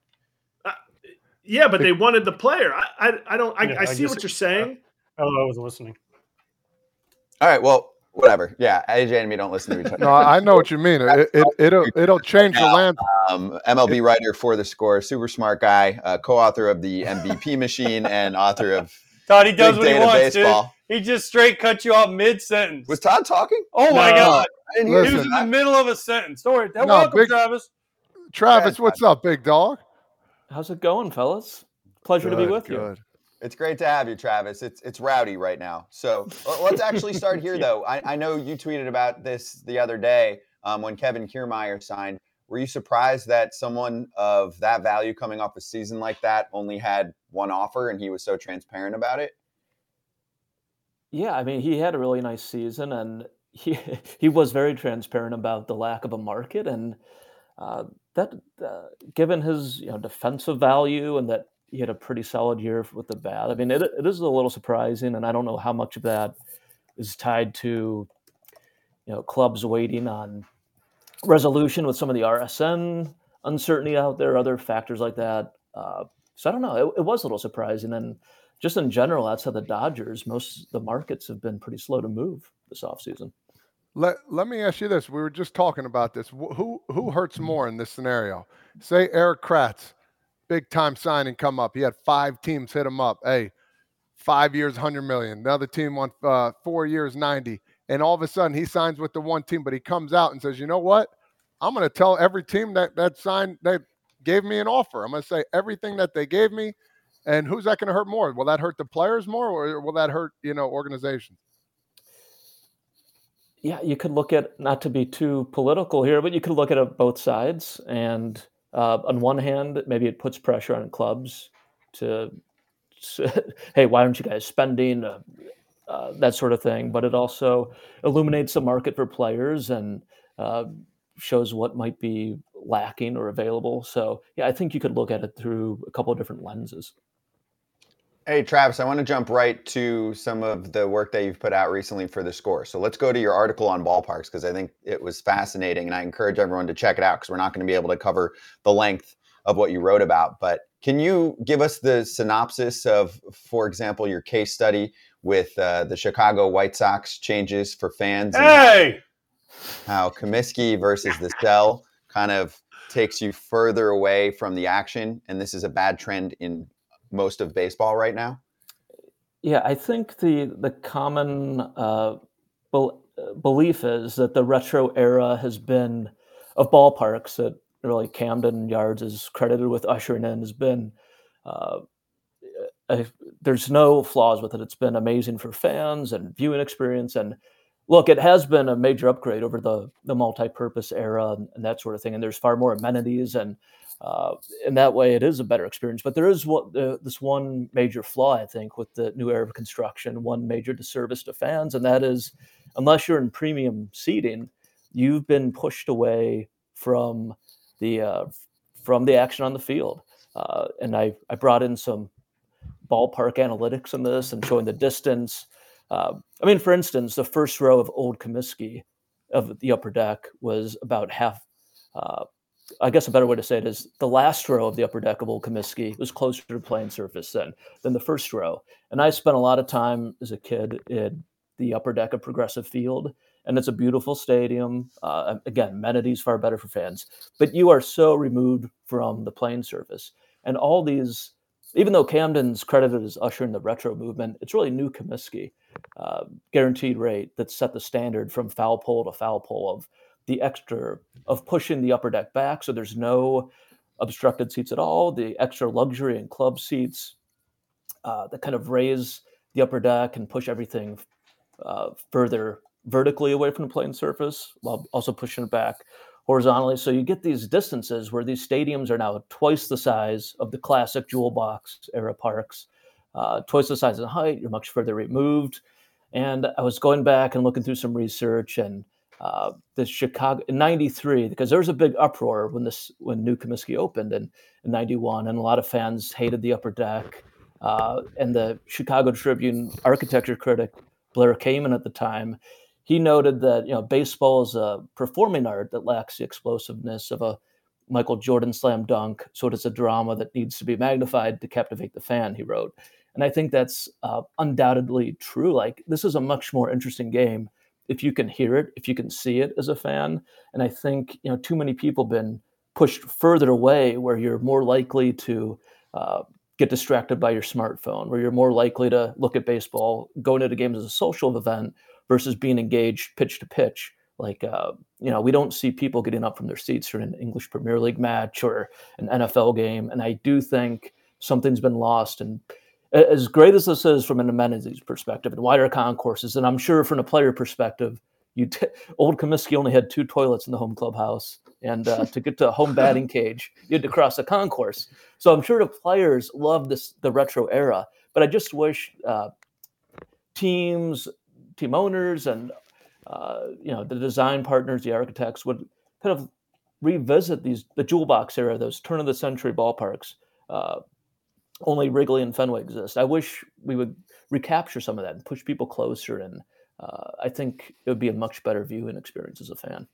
Yeah, but they wanted the player. I, I, I don't. I, Yeah, I I see just- what you're saying. oh, I wasn't listening. All right, well, whatever. Yeah, AJ and me don't listen to each other. no, I know what you mean. It, it, it'll it'll change the land. um, MLB writer for the score, super smart guy, uh, co-author of the MVP [LAUGHS] Machine, and author of Todd, he does Big what he wants, Baseball. dude. He just straight cut you off mid sentence. Was Todd talking? Oh my No. god, I he was in the middle of a sentence. Story. No, welcome, big- Travis. Travis, what's up, big dog? How's it going, fellas? Pleasure to be Good, with you. It's great to have you, Travis. It's it's rowdy right now. So [LAUGHS] let's actually start here, though. I, I know you tweeted about this the other day um, when Kevin Kiermaier signed. Were you surprised that someone of that value coming off a season like that only had one offer and he was so transparent about it? Yeah, I mean, he had a really nice season, and he [LAUGHS] he was very transparent about the lack of a market, and uh, that, uh, given his you know defensive value and that he had a pretty solid year with the bat. I mean, it, it is a little surprising, and I don't know how much of that is tied to you know clubs waiting on resolution with some of the RSN uncertainty out there, other factors like that. Uh, so I don't know. It, it, was a little surprising, and just in general, outside the Dodgers, most the markets have been pretty slow to move this offseason. Let Let me ask you this: We were just talking about this. Who who hurts more in this scenario? Say Erik Kratz, big time signing come up. He had five teams hit him up. Hey, five years, hundred million. Another team won uh, four years, ninety. And all of a sudden, he signs with the one team, but he comes out and says, "You know what? I'm going to tell every team that that signed that gave me an offer. I'm going to say everything that they gave me, and who's that going to hurt more? Will that hurt the players more, or will that hurt you know organizations? Yeah, you could look at not to be too political here, but you could look at it both sides. And uh, on one hand, maybe it puts pressure on clubs to, to [LAUGHS] hey, why aren't you guys spending? Uh, uh, that sort of thing. But it also illuminates the market for players and uh, shows what might be lacking or available. So yeah, I think you could look at it through a couple of different lenses. Hey, Travis, I want to jump right to some of the work that you've put out recently for the score. So let's go to your article on ballparks because I think it was fascinating and I encourage everyone to check it out because we're not going to be able to cover the length of what you wrote about. But can you give us the synopsis of, for example, your case study with uh, the Chicago White Sox changes for fans? Hey! how Comiskey versus the cell kind of takes you further away from the action, and this is a bad trend in most of baseball right now. Yeah, I think the the common uh, be- belief is that the retro era has been of ballparks that really Camden Yards is credited with ushering in has been. Uh, a, there's no flaws with it. It's been amazing for fans and viewing experience, and look, it has been a major upgrade over the the multi-purpose era and, and that sort of thing. And there's far more amenities, and uh, in that way, it is a better experience. But there is what uh, this one major flaw, I think, with the new era of construction. One major disservice to fans, and that is, unless you're in premium seating, you've been pushed away from the uh, from the action on the field. Uh, and I I brought in some ballpark analytics in this and showing the distance uh, I mean, for instance, the first row of Old Comiskey of the upper deck was about half. I guess a better way to say it is the last row of the upper deck of Old Comiskey was closer to playing surface than than the first row. And I spent a lot of time as a kid in the upper deck of Progressive Field, and it's a beautiful stadium. Uh, again, amenities far better for fans, but you are so removed from the playing surface, and all these even though Camden's credited as ushering the retro movement, it's really new Comiskey uh, guaranteed rate that set the standard from foul pole to foul pole of the extra of pushing the upper deck back, so there's no obstructed seats at all. The extra luxury and club seats uh, that kind of raise the upper deck and push everything uh, further vertically away from the playing surface while also pushing it back horizontally. So you get these distances where these stadiums are now twice the size of the classic jewel box era parks, uh, twice the size in height. You're much further removed. And I was going back and looking through some research and uh, the Chicago in '93 because there was a big uproar when this when New Comiskey opened in, in '91, and a lot of fans hated the upper deck. Uh, and the Chicago Tribune architecture critic Blair Kamin at the time he noted that you know baseball is a performing art that lacks the explosiveness of a Michael Jordan slam dunk, so it is a drama that needs to be magnified to captivate the fan. He wrote, and I think that's uh, undoubtedly true. Like this is a much more interesting game if you can hear it, if you can see it as a fan. And I think you know too many people been pushed further away, where you're more likely to uh, get distracted by your smartphone, where you're more likely to look at baseball, going to the game as a social event versus being engaged pitch to pitch. Like, uh, you know, we don't see people getting up from their seats for an English Premier League match or an NFL game. And I do think something's been lost. And as great as this is from an amenities perspective and wider concourses, and I'm sure from a player perspective, you t- [LAUGHS] old Comiskey only had two toilets in the home clubhouse, and uh, to get to a home batting [LAUGHS] cage, you had to cross a concourse. So I'm sure the players love this the retro era, but I just wish uh, teams team owners and uh, you know the design partners, the architects would kind of revisit these the jewel box era, those turn of the century ballparks, uh, only Wrigley and Fenway exist. I wish we would recapture some of that and push people closer. And uh, I think it would be a much better view and experience as a fan.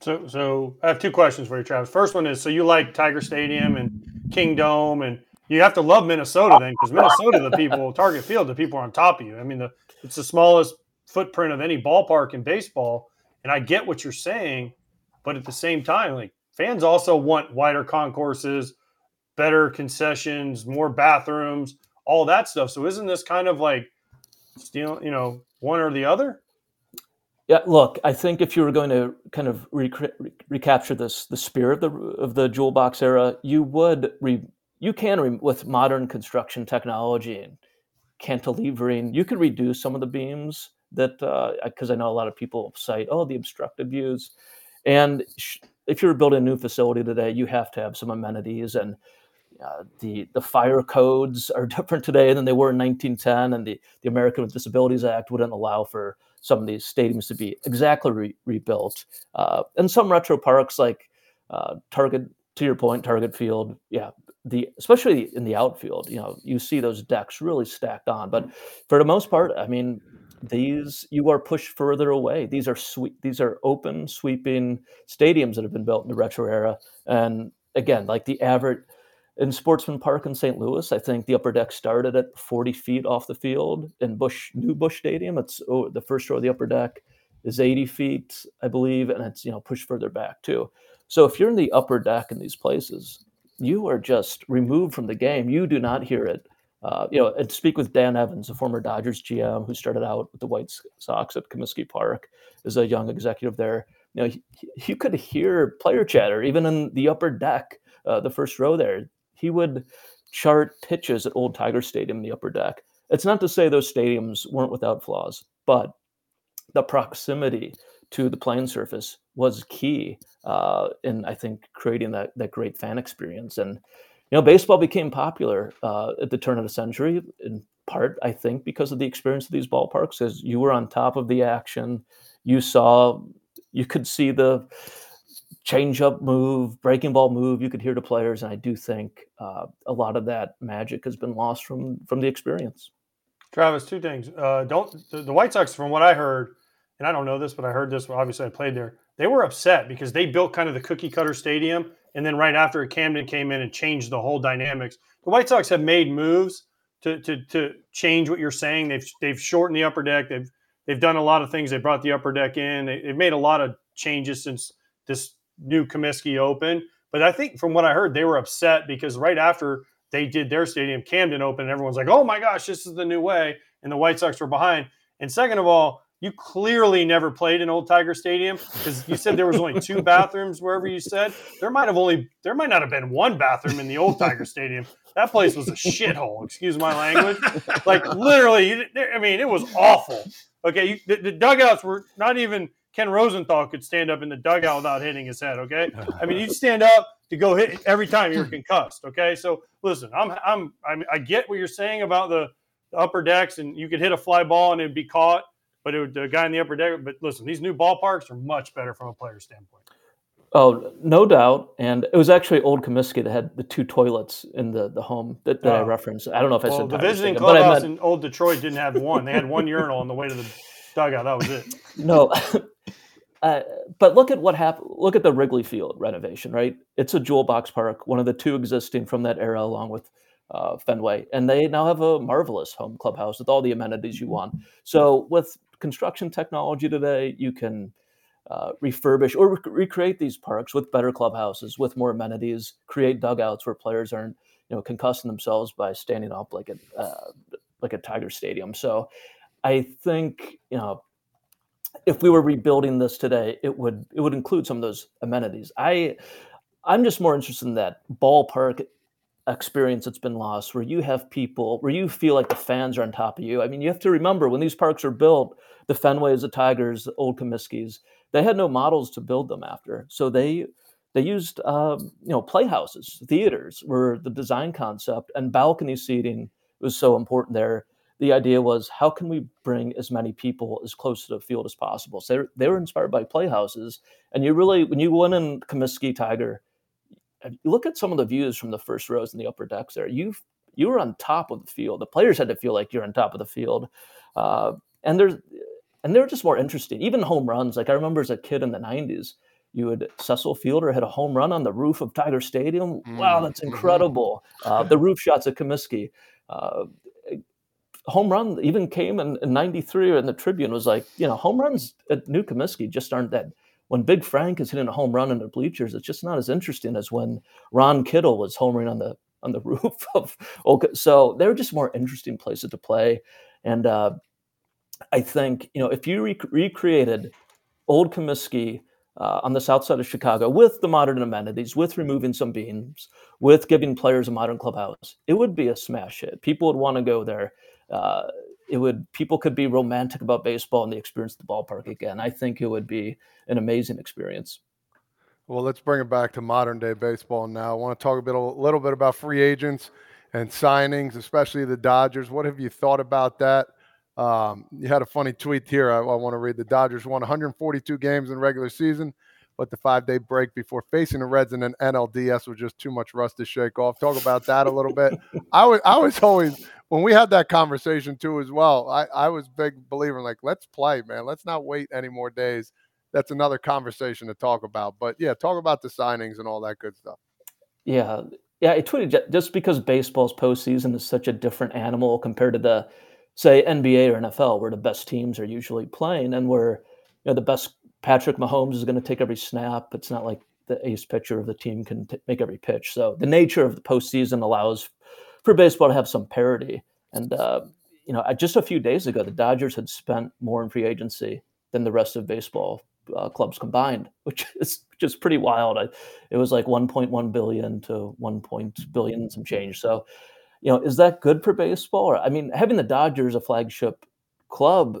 So, so I have two questions for you, Travis. First one is: so you like Tiger Stadium and Kingdome, and you have to love Minnesota then, because Minnesota, the people, Target Field, the people are on top of you. I mean, the it's the smallest footprint of any ballpark in baseball, and I get what you're saying, but at the same time, like fans also want wider concourses, better concessions, more bathrooms, all that stuff. So, isn't this kind of like, you know, one or the other? Yeah, look, I think if you were going to kind of rec- recapture this the spirit of the of the jewel box era, you would re, you can re, with modern construction technology and cantilevering, you could reduce some of the beams that because uh, I know a lot of people cite oh the obstructed views, and sh- if you're building a new facility today, you have to have some amenities and. Uh, the the fire codes are [LAUGHS] different today than they were in 1910, and the, the American with Disabilities Act wouldn't allow for some of these stadiums to be exactly re- rebuilt. Uh, and some retro parks like uh, Target, to your point, Target Field, yeah, the especially in the outfield, you know, you see those decks really stacked on. But for the most part, I mean, these you are pushed further away. These are sweet. These are open, sweeping stadiums that have been built in the retro era. And again, like the average in Sportsman Park in St. Louis, I think the upper deck started at 40 feet off the field. In Busch, New Busch Stadium, it's oh, the first row of the upper deck is 80 feet, I believe, and it's you know pushed further back too. So if you're in the upper deck in these places, you are just removed from the game. You do not hear it. Uh, you know, and speak with Dan Evans, a former Dodgers GM who started out with the White Sox at Comiskey Park as a young executive there. You know, you could hear player chatter even in the upper deck, uh, the first row there he would chart pitches at Old Tiger Stadium in the upper deck. It's not to say those stadiums weren't without flaws, but the proximity to the playing surface was key uh, in, I think, creating that that great fan experience. And you know, baseball became popular uh, at the turn of the century, in part, I think, because of the experience of these ballparks, as you were on top of the action. You saw, you could see the change up move, breaking ball move. You could hear the players, and I do think uh, a lot of that magic has been lost from from the experience. Travis, two things. Uh, don't the, the, White Sox, from what I heard, and I don't know this, but I heard this. Obviously, I played there. They were upset because they built kind of the cookie cutter stadium, and then right after Camden came in and changed the whole dynamics. The White Sox have made moves to to to change what you're saying. They've they've shortened the upper deck. They've they've done a lot of things. They brought the upper deck in. They, have made a lot of changes since this new Comiskey Open. But I think from what I heard, they were upset because right after they did their stadium, Camden Open, everyone's like, oh my gosh, this is the new way. And the White Sox were behind. And second of all, you clearly never played in Old Tiger Stadium because you said there was only two [LAUGHS] bathrooms wherever you said. There might have only there might not have been one bathroom in the Old Tiger Stadium. That place was a shithole. Excuse my language. Like literally, I mean, it was awful. Okay, you, the, the dugouts were not even Ken Rosenthal could stand up in the dugout without hitting his head. Okay, I mean, [LAUGHS] you stand up to go hit every time you're concussed. Okay, so listen, I'm I'm, I'm i get what you're saying about the, the, upper decks, and you could hit a fly ball and it'd be caught, but it would the guy in the upper deck. But listen, these new ballparks are much better from a player standpoint. Oh, no doubt. And it was actually old Comiskey that had the two toilets in the, the home that, that oh. I ah. referenced. I don't know if I well, said the visiting clubhouse in old Detroit didn't have one. They had one urinal on the way to the dugout. That was it. [LAUGHS] No, Uh, but look at what happened. Look at the Wrigley Field renovation, right? It's a jewel box park, one of the two existing from that era, along with uh, Fenway, and they now have a marvelous home clubhouse with all the amenities you want. So with construction technology today, you can uh, refurbish or rec- recreate these parks with better clubhouses, with more amenities, create dugouts where players aren't, you know, concussing themselves by standing up like a uh, like a Tiger Stadium. So I think you know if we were rebuilding this today, it would it would include some of those amenities. I I'm just more interested in that ballpark experience that's been lost where you have people where you feel like the fans are on top of you. I mean, you have to remember when these parks were built, the Fenways, the Tigers, the old Comiskeys, they had no models to build them after. So they they used um, you know playhouses, theaters were the design concept, and balcony seating was so important there the idea was how can we bring as many people as close to the field as possible? So they were inspired by playhouses, and you really when you went in Comiskey Tiger, look at some of the views from the first rows in the upper decks there. You you were on top of the field. The players had to feel like you're on top of the field, uh, and there's and they're just more interesting. Even home runs, like I remember as a kid in the '90s, you would Cecil Fielder had a home run on the roof of Tiger Stadium. Wow, Mm, that's incredible. Uh, the roof shots at Comiskey. Uh, home run even came in, in 93 in the Tribune was like, you know, home runs at New Comiskey just aren't that. When Big Frank is hitting a home run in the bleachers, it's just not as interesting as when Ron Kittle was homering on the on the [LAUGHS] roof of. Okay, so they're just more interesting places to play, and uh, I think you know if you rec- recreated old Comiskey uh, on the south side of Chicago with the modern amenities, with removing some beams, with giving players a modern clubhouse, it would be a smash hit. People would want to go there. Uh, it would people could be romantic about baseball and the experience of the ballpark again. I think it would be an amazing experience. Well, let's bring it back to modern day baseball now. I want to talk a bit, a little bit about free agents and signings, especially the Dodgers. What have you thought about that? Um, you had a funny tweet here. I, I want to read. The Dodgers won 142 games in regular season, but the five-day break before facing the Reds in an NLDS was just too much rust to shake off. Talk about that a little bit. [LAUGHS] I was, I was always when we had that conversation too as well. I, I was big believer in like let's play, man. Let's not wait any more days that's another conversation to talk about. But yeah, talk about the signings and all that good stuff. Yeah, yeah. I tweeted just because baseball's postseason is such a different animal compared to the, say, NBA or NFL, where the best teams are usually playing, and where you know the best Patrick Mahomes is going to take every snap. It's not like the ace pitcher of the team can t- make every pitch. So the nature of the postseason allows for baseball to have some parity. And uh, you know, just a few days ago, the Dodgers had spent more in free agency than the rest of baseball uh, clubs combined, [LAUGHS] which is just pretty wild. I, it was like 1.1 billion to 1. Point billion some change. So, you know, is that good for baseball? Or, I mean, having the Dodgers a flagship club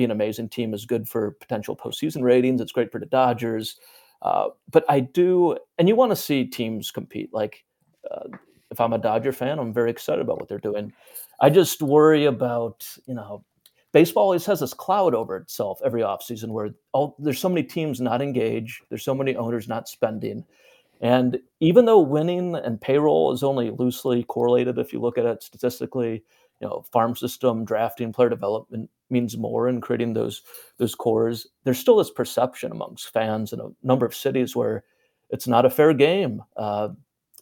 be an amazing team is good for potential postseason ratings. It's great for the Dodgers. Uh, but I do, and you want to see teams compete. Like, uh, if I'm a Dodger fan, I'm very excited about what they're doing. I just worry about, you know, baseball always has this cloud over itself every offseason where all, there's so many teams not engaged, there's so many owners not spending. And even though winning and payroll is only loosely correlated, if you look at it statistically, you know, farm system, drafting, player development means more in creating those those cores. There's still this perception amongst fans in a number of cities where it's not a fair game. Uh,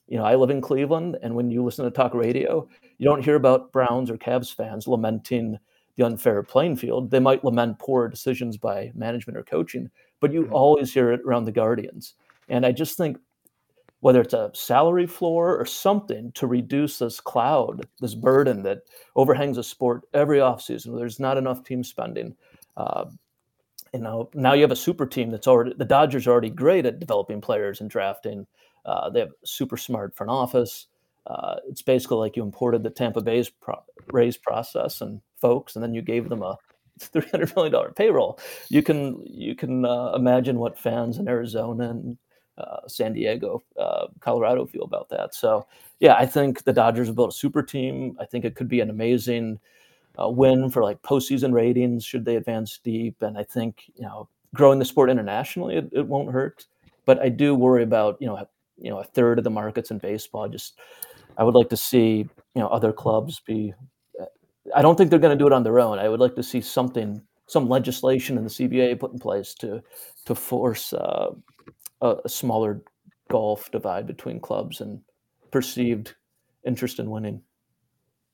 you know, I live in Cleveland, and when you listen to talk radio, you don't hear about Browns or Cavs fans lamenting the unfair playing field. They might lament poor decisions by management or coaching, but you Mhm. always hear it around the Guardians. And I just think whether it's a salary floor or something to reduce this cloud, this burden that overhangs a sport every offseason, where there's not enough team spending. Uh, you know, now you have a super team that's already the Dodgers are already great at developing players and drafting. Uh, they have super smart front office. Uh, it's basically like you imported the Tampa Bay's pro- process and folks, and then you gave them a [LAUGHS] three hundred million dollar payroll. You can you can uh, imagine what fans in Arizona and uh, San Diego, uh, Colorado feel about that. So yeah, I think the Dodgers have built a super team. I think it could be an amazing uh, win for like postseason ratings should they advance deep. And I think you know growing the sport internationally, it, it won't hurt. But I do worry about you know you know a third of the markets in baseball. Just I would like to see you know other clubs be. uh, I don't think they're going to do it on their own. I would like to see something, some legislation in the CBA put in place to to force uh, a, a smaller golf divide between clubs and perceived interest in winning.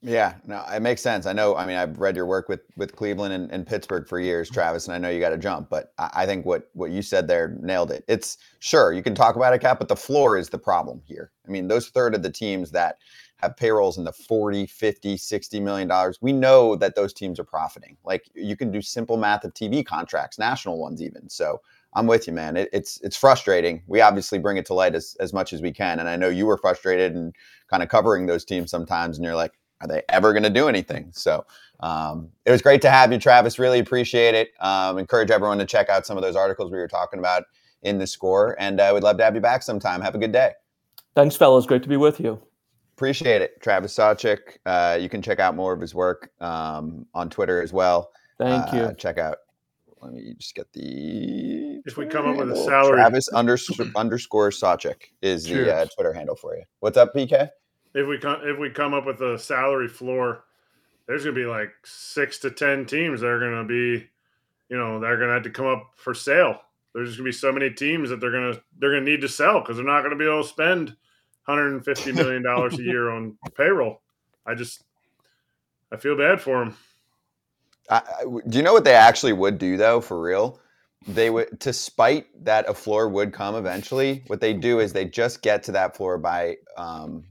Yeah, no, it makes sense. I know. I mean, I've read your work with with Cleveland and, and Pittsburgh for years, mm-hmm. Travis, and I know you got to jump. But I, I think what what you said there nailed it. It's sure you can talk about a cap, but the floor is the problem here. I mean, those third of the teams that have payrolls in the 40, 50, 60 million dollars, we know that those teams are profiting. Like you can do simple math of TV contracts, national ones even. So I'm with you, man. It, it's it's frustrating. We obviously bring it to light as, as much as we can. And I know you were frustrated and kind of covering those teams sometimes, and you're like, are they ever going to do anything? So um, it was great to have you, Travis. Really appreciate it. Um, encourage everyone to check out some of those articles we were talking about in the score. And I uh, would love to have you back sometime. Have a good day. Thanks, fellas. Great to be with you. Appreciate it. Travis Sawchik. Uh, you can check out more of his work um, on Twitter as well. Thank Uh, you. check out. Let me just get the. If we come up with a salary- Travis [CLEARS THROAT] underscore underscore Sawchik is the uh, Twitter handle for you. What's up, PK? if we come if we come up with a salary floor, there's gonna be like six to ten teams that are gonna be, you know, they're gonna have to come up for sale. There's just gonna be so many teams that they're gonna they're gonna need to sell because they're not gonna be able to spend 150 million dollars a year on [LAUGHS] payroll. I just I feel bad for them. I, I- do you know what they actually would do though? For real, they would to spite that a floor would come eventually. What they do is they just get to that floor by um,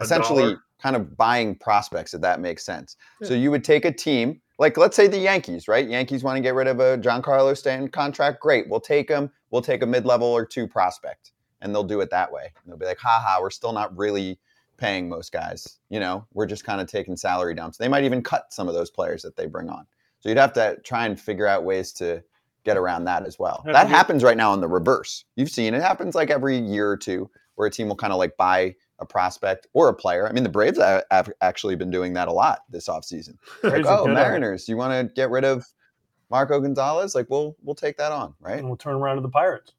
essentially dollar? kind of buying prospects. If that makes sense. So you would take a team like let's say the Yankees, right? Yankees want to get rid of a Giancarlo Stanton contract. Great, we'll take him. We'll take a mid-level or two prospect, and they'll do it that way. And they'll be like, haha, we're still not really paying most guys. You know, we're just kind of taking salary dumps. They might even cut some of those players that they bring on. So you'd have to try and figure out ways to get around that as well. That happens right now in the reverse. You've seen it happens like every year or two where a team will kind of like buy a prospect or a player. I mean, the Braves ha- have actually been doing that a lot this offseason. [LAUGHS] Like, oh, good at it. Mariners, you want to get rid of Marco Gonzalez? Like, we'll we'll take that on, right? And we'll turn around to the Pirates.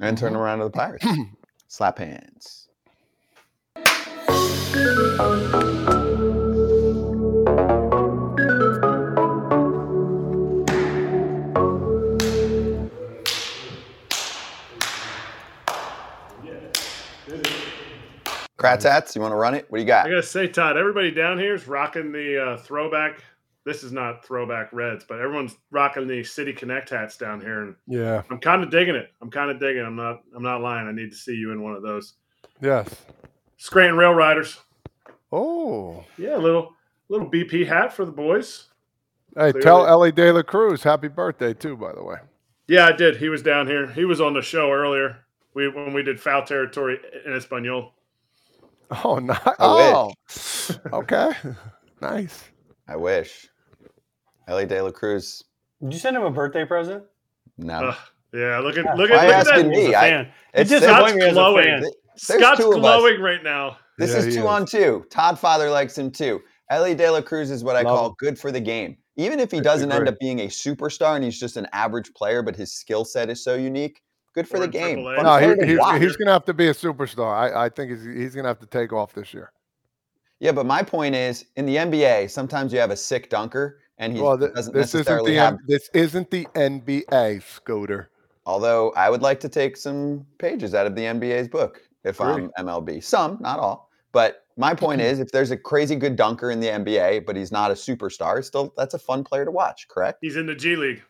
And turn around to the Pirates. [CLEARS THROAT] Slap hands. Kratats, you want to run it? What do you got? I gotta say, Todd, everybody down here is rocking the uh, throwback. This is not throwback Reds, but everyone's rocking the City Connect hats down here, and Yeah. I'm kind of digging it. I'm kind of digging. it. I'm not. I'm not lying. I need to see you in one of those Yes. Scranton RailRiders. Oh. Yeah, a little little BP hat for the boys. Hey, Clearly. tell Elly De La Cruz happy birthday too, by the way. Yeah, I did. He was down here. He was on the show earlier. We when we did foul territory in Espanol. Oh, nice. I Oh, okay. [LAUGHS] nice. I wish. Elly De La Cruz. Did you send him a birthday present? No. Ugh, yeah, look at Yeah. look Why at, look at that. me? He's a I- fan. It's just just- Scott's disappointed a glowing. fan. Scott's two of us. glowing right now. This Yeah, is two is. on two. Todd Father likes him too. Elly De La Cruz is what I Love call him. good for the game. Even if he I doesn't end up being a superstar and he's just an average player, but his skill set is so unique, good for Or the game. No, he, he's, he's going to have to be a superstar. I, I think he's, he's going to have to take off this year. yeah, but my point is, in the NBA, sometimes you have a sick dunker, and he well, th- doesn't this isn't necessarily the have. This isn't the NBA, Scooter. Although I would like to take some pages out of the NBA's book if Agree. I'm MLB. Some, not all. But my point is, if there's a crazy good dunker in the NBA, but he's not a superstar, still that's a fun player to watch. Correct? He's in the G League.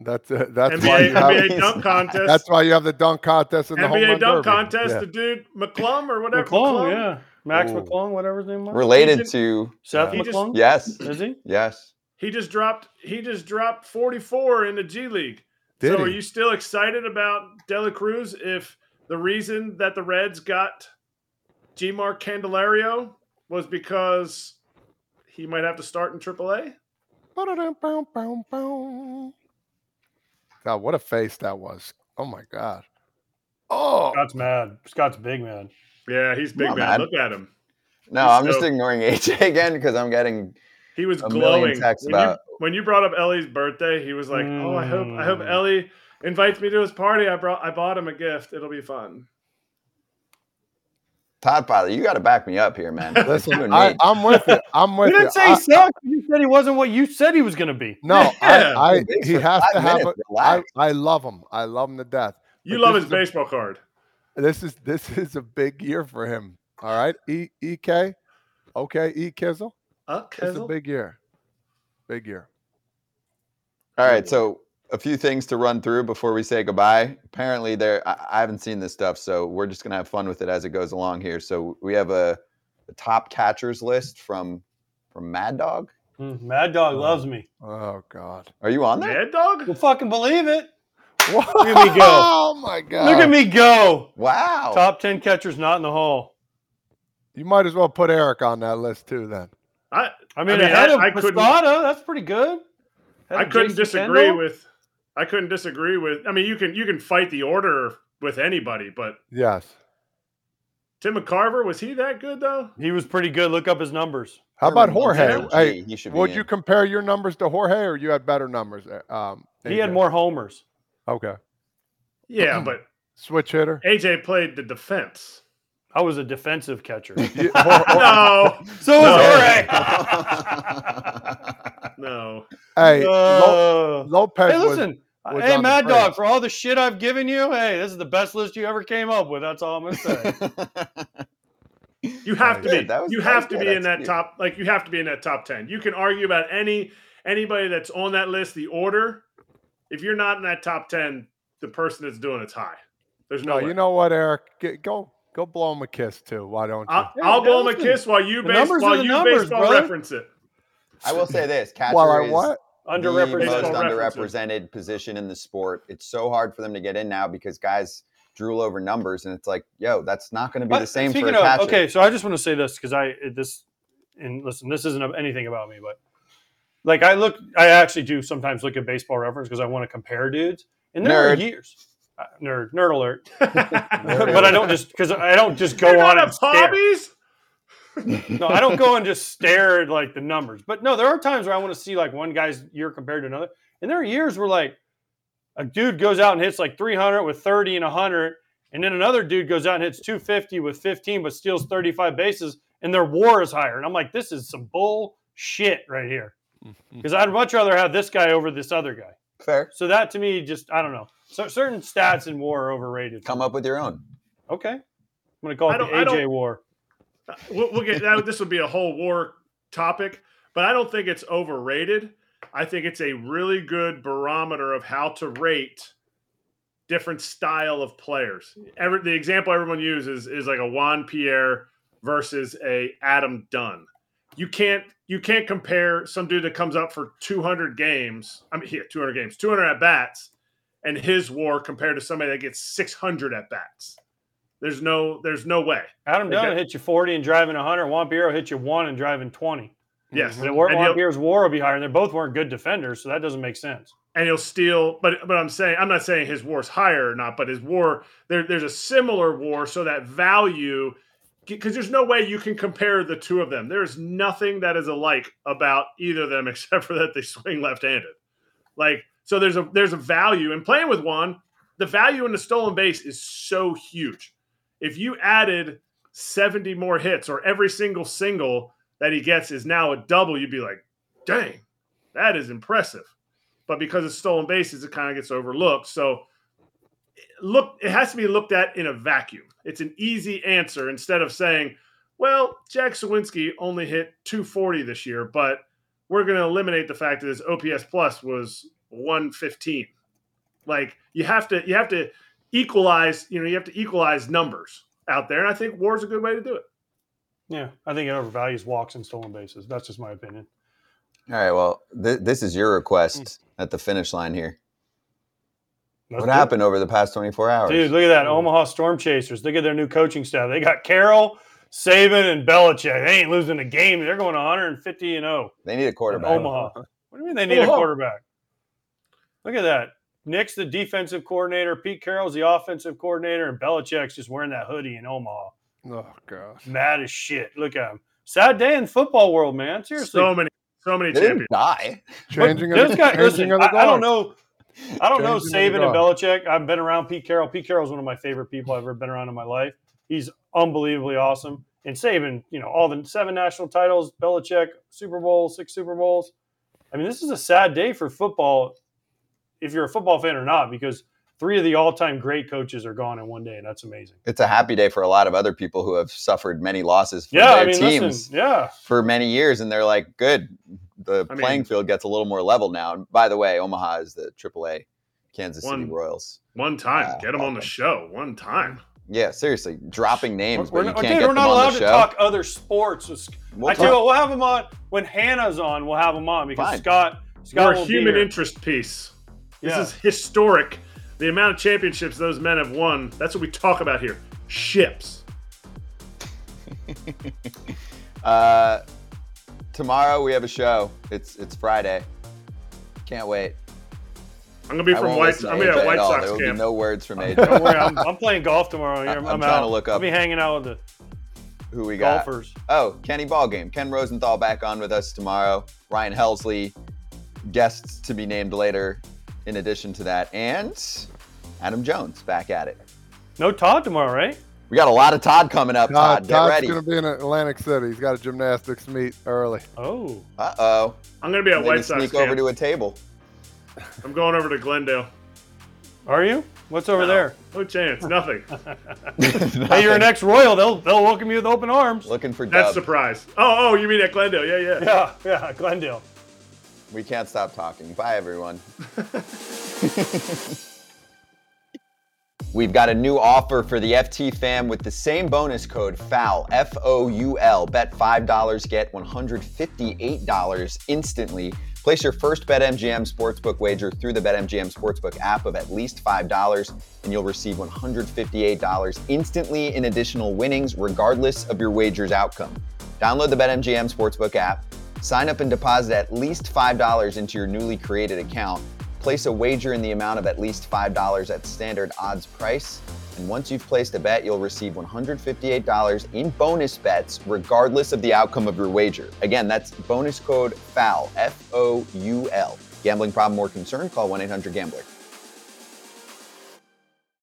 That's uh, that's why NBA, you have, NBA He's dunk [LAUGHS] contest. that's why you have the dunk contest and the NBA run dunk derby. contest. Yeah. The dude McClung or whatever. McClung, yeah. Max Ooh. McClung, whatever his name was. Related He's to Seth He just- McClung? yes, Is he? yes. He just dropped. He just dropped 44 in the G League. Did so he? are you still excited about De La Cruz? If the reason that the Reds got Jeimer Candelario was because he might have to start in AAA? God, what a face that was! Oh my God! Oh, Scott's mad. Scott's big man. Yeah, he's big man. mad. Look at him. No, He's I'm just ignoring [LAUGHS] AJ again because I'm getting He was A million glowing texts when, about- you, when you brought up Elly's birthday. He was like, "Oh, I hope I hope Mm. Elly invites me to his party. I brought I bought him a gift. It'll be fun." Todd Father. You got to back me up here, man. [LAUGHS] It's you listen, and I, me. I'm with it. I'm with it. You didn't it. say he I- sucked. You said he wasn't what you said he was going to be. no, [LAUGHS] Yeah. I, I he has to have. minutes. A, I, I love him. I love him to death. You But love his is a- baseball card. This is this [LAUGHS] is a big year for him. All right, E E K, okay, E Kizzle. Uh, It's a big year. Big year. All right, so a few things to run through before we say goodbye. Apparently, there I, I haven't seen this stuff, so we're just gonna have fun with it as it goes along here. So we have a the top catchers list from from Mad Dog. Mm, Mad Dog loves me. Oh God. Are you on there? Mad Dog? You'll fucking believe it. Look at me go. Oh my God. Look at me go. Wow. Top 10 catchers not in the hall. You might as well put Erik on that list too. Then. I I mean, mean, ahead I- of I couldn't- that's pretty good. Ahead I couldn't Jason disagree Kendall? with I couldn't disagree with I mean you can you can fight the order with anybody, but Yes. Tim McCarver, was he that good though? He was pretty good. Look up his numbers. How about Everyone Jorge? Hey, he- he should be would in. you compare your numbers to Jorge, or you had better numbers? uh, Um, He had more homers. Okay. Yeah, [CLEARS THROAT] but Switch hitter. AJ played the defense. I was a defensive catcher. You- or- or- No, [LAUGHS] so was No. Jorge. [LAUGHS] [LAUGHS] no. hey, Lo- Uh, Lopez hey, listen. was hey, Mad fringe. Dog, for all the shit I've given you, hey, this is the best list you ever came up with. That's all I'm gonna say. [LAUGHS] You have to Good, be. was- you have to good be in that execution. top. Like you have to be in that top ten. You can argue about any anybody that's on that list, the order. If you're not in that top ten, the person that's doing it's high. There's no. No, way. you know what, Erik? Get, go go blow him a kiss too. Why don't you? I'll, I'll blow him a kiss while you base, while you numbers, baseball brother. reference it. I will say this: [LAUGHS] catcher While I is what? the Underrepresented. most underrepresented position in the sport. It's so hard for them to get in now because guys drool over numbers, and it's like, yo, that's not going to be But the same for speaking a of, okay, so I just want to say this because I this and listen, this isn't anything about me, but like I look, I actually do sometimes look at baseball reference because I want to compare dudes, and there are Nerd. years. Uh, nerd, nerd alert. [LAUGHS] but I don't just because I don't just go you on not and have stare. hobbies? No, I don't go and just stare at like the numbers. But no, there are times where I want to see like one guy's year compared to another. And there are years where like a dude goes out and hits like 300 with 30 and 100, and then another dude goes out and hits 250 with 15 but steals 35 bases, and their WAR is higher. And I'm like, this is some bull shit right here. Mm-hmm. Because I'd much rather have this guy over this other guy. Fair. So that to me, just I don't know. So certain stats in WAR are overrated. Come up with your own. Okay, I'm gonna call I it the don't- I AJ WAR. We'll, we'll get that. This would be a whole war topic, but I don't think it's overrated. I think it's a really good barometer of how to rate different style of players. Every, the example everyone uses is like a Juan Pierre versus a Adam Dunn. You can't you can't compare some dude that comes up for 200 games. I mean, yeah, 200 games, 200 at bats, and his WAR compared to somebody that gets 600 at bats. There's no there's no way. Adam Dunn will hit you 40 and driving 100. Juan Pierre will hit you one and driving 20. Yes, And mhm. Juan And he'll- WAR will be higher, and they both weren't good defenders, so that doesn't make sense. and he'll steal. But but I'm saying I'm not saying his war's higher or not, but his war there there's a similar war, so that value because there's no way you can compare the two of them. There's nothing that is alike about either of them [LAUGHS] except for that they swing left-handed. Like so, there's a there's a value in playing with one. The value in the stolen base is so huge. If you added 70 more hits or every single single that he gets is now a double, you'd be like, dang, that is impressive but because it's stolen bases, it kind of gets overlooked. So look, it has to be looked at in a vacuum. It's an easy answer instead of saying, well, Jack Sawinski only hit 240 this year, but we're going to eliminate the fact that his OPS plus was 115. Like you have to you have to equalize, you know, you have to equalize numbers out there. And I think war is a good way to do it. Yeah, I think it overvalues walks and stolen bases. That's just my opinion. All right. Well, th- this is your request hmm. at the finish line here. Let's what do it. happened over the past 24 hours? Dude, look at that. Hmm. Omaha Storm Chasers. Look at their new coaching staff. They got Carroll, Saban, and Belichick. They ain't losing a game. They're going 150 and 0 they need a quarterback. Omaha. What do you mean they need a quarterback? Look at that. Nick's the defensive coordinator. Pete Carroll's the offensive coordinator, and Belichick's just wearing that hoodie in Omaha. Oh gosh. Mad as shit. Look at him. Sad day in football world, man. Seriously. So many, so many They champions. die. But Changing of those the, guys, changing listen, of the I, I don't know. I don't know Changing of Saban and Belichick. I've been around Pete Carroll. Pete Carroll's one of my favorite people I've ever been around in my life. He's unbelievably awesome. And Saban, you know, all the seven national titles, Belichick, Super Bowl, six Super Bowls. I mean, this is a sad day for football, if you're a football fan or not, because three of the all-time great coaches are gone in one day, and that's amazing. It's a happy day for a lot of other people who have suffered many losses for Yeah, their I mean, teams listen, yeah. for many years, and they're like, good. The I playing mean- field gets a little more level now. And by the way, Omaha is the AAA Kansas City One- Royals. One time, Ah, get them on the show. One time. Yeah, seriously, dropping names, We're, but you not- can't dude, get we're them not on allowed the to talk other sports. We'll I tell you what, we'll have them on when Hannah's on. We'll have them on because Fine. Scott We're Scott a will be human here. interest piece. This Yeah. is historic. The amount of championships those men have won. That's what we talk about here. Ships. [LAUGHS] Uh, tomorrow we have a show. It's it's Friday. Can't wait. I'm gonna be I from White. I'm gonna be at White. Sox There will be no words from AJ. [LAUGHS] Don't worry, I'm, I'm playing golf tomorrow. I'm, I'm I'm trying out. to look I'll be hanging out with the Who we got? golfers. Oh, Kenny Ballgame. Ken Rosenthal back on with us tomorrow. Ryan Helsley, guests to be named later. In addition to that, and Adam Jones back at it. No Todd tomorrow, right? We got a lot of Todd coming up. Todd, Todd, get Todd's ready. going to be in Atlantic City. He's got a gymnastics meet early. Oh, Uh oh. I'm going to be at Maybe White Sox sneak camp. over to a table. I'm going over to Glendale. are you? What's over there? No chance. Nothing. [LAUGHS] [LAUGHS] Hey, you're an ex-royal. They'll they'll welcome you with open arms. Looking for That's Dub. surprise. Oh, oh, you mean at Glendale? Yeah, yeah. Yeah, yeah, Glendale. We can't stop talking. Bye, everyone. [LAUGHS] We've got a new offer for the FT fam with the same bonus code FOUL, F O U L. Bet $5, get $158 instantly. Place your first BetMGM Sportsbook wager through the BetMGM Sportsbook app of at least $5, and you'll receive $158 instantly in additional winnings, regardless of your wager's outcome. Download the BetMGM Sportsbook app, sign up and deposit at least $5 into your newly created account. Place a wager in the amount of at least $5 at standard odds price. And once you've placed a bet, you'll receive $158 in bonus bets, regardless of the outcome of your wager. Again, that's bonus code FOUL, F O U L. Gambling problem or concern? Call 1 800 Gambler.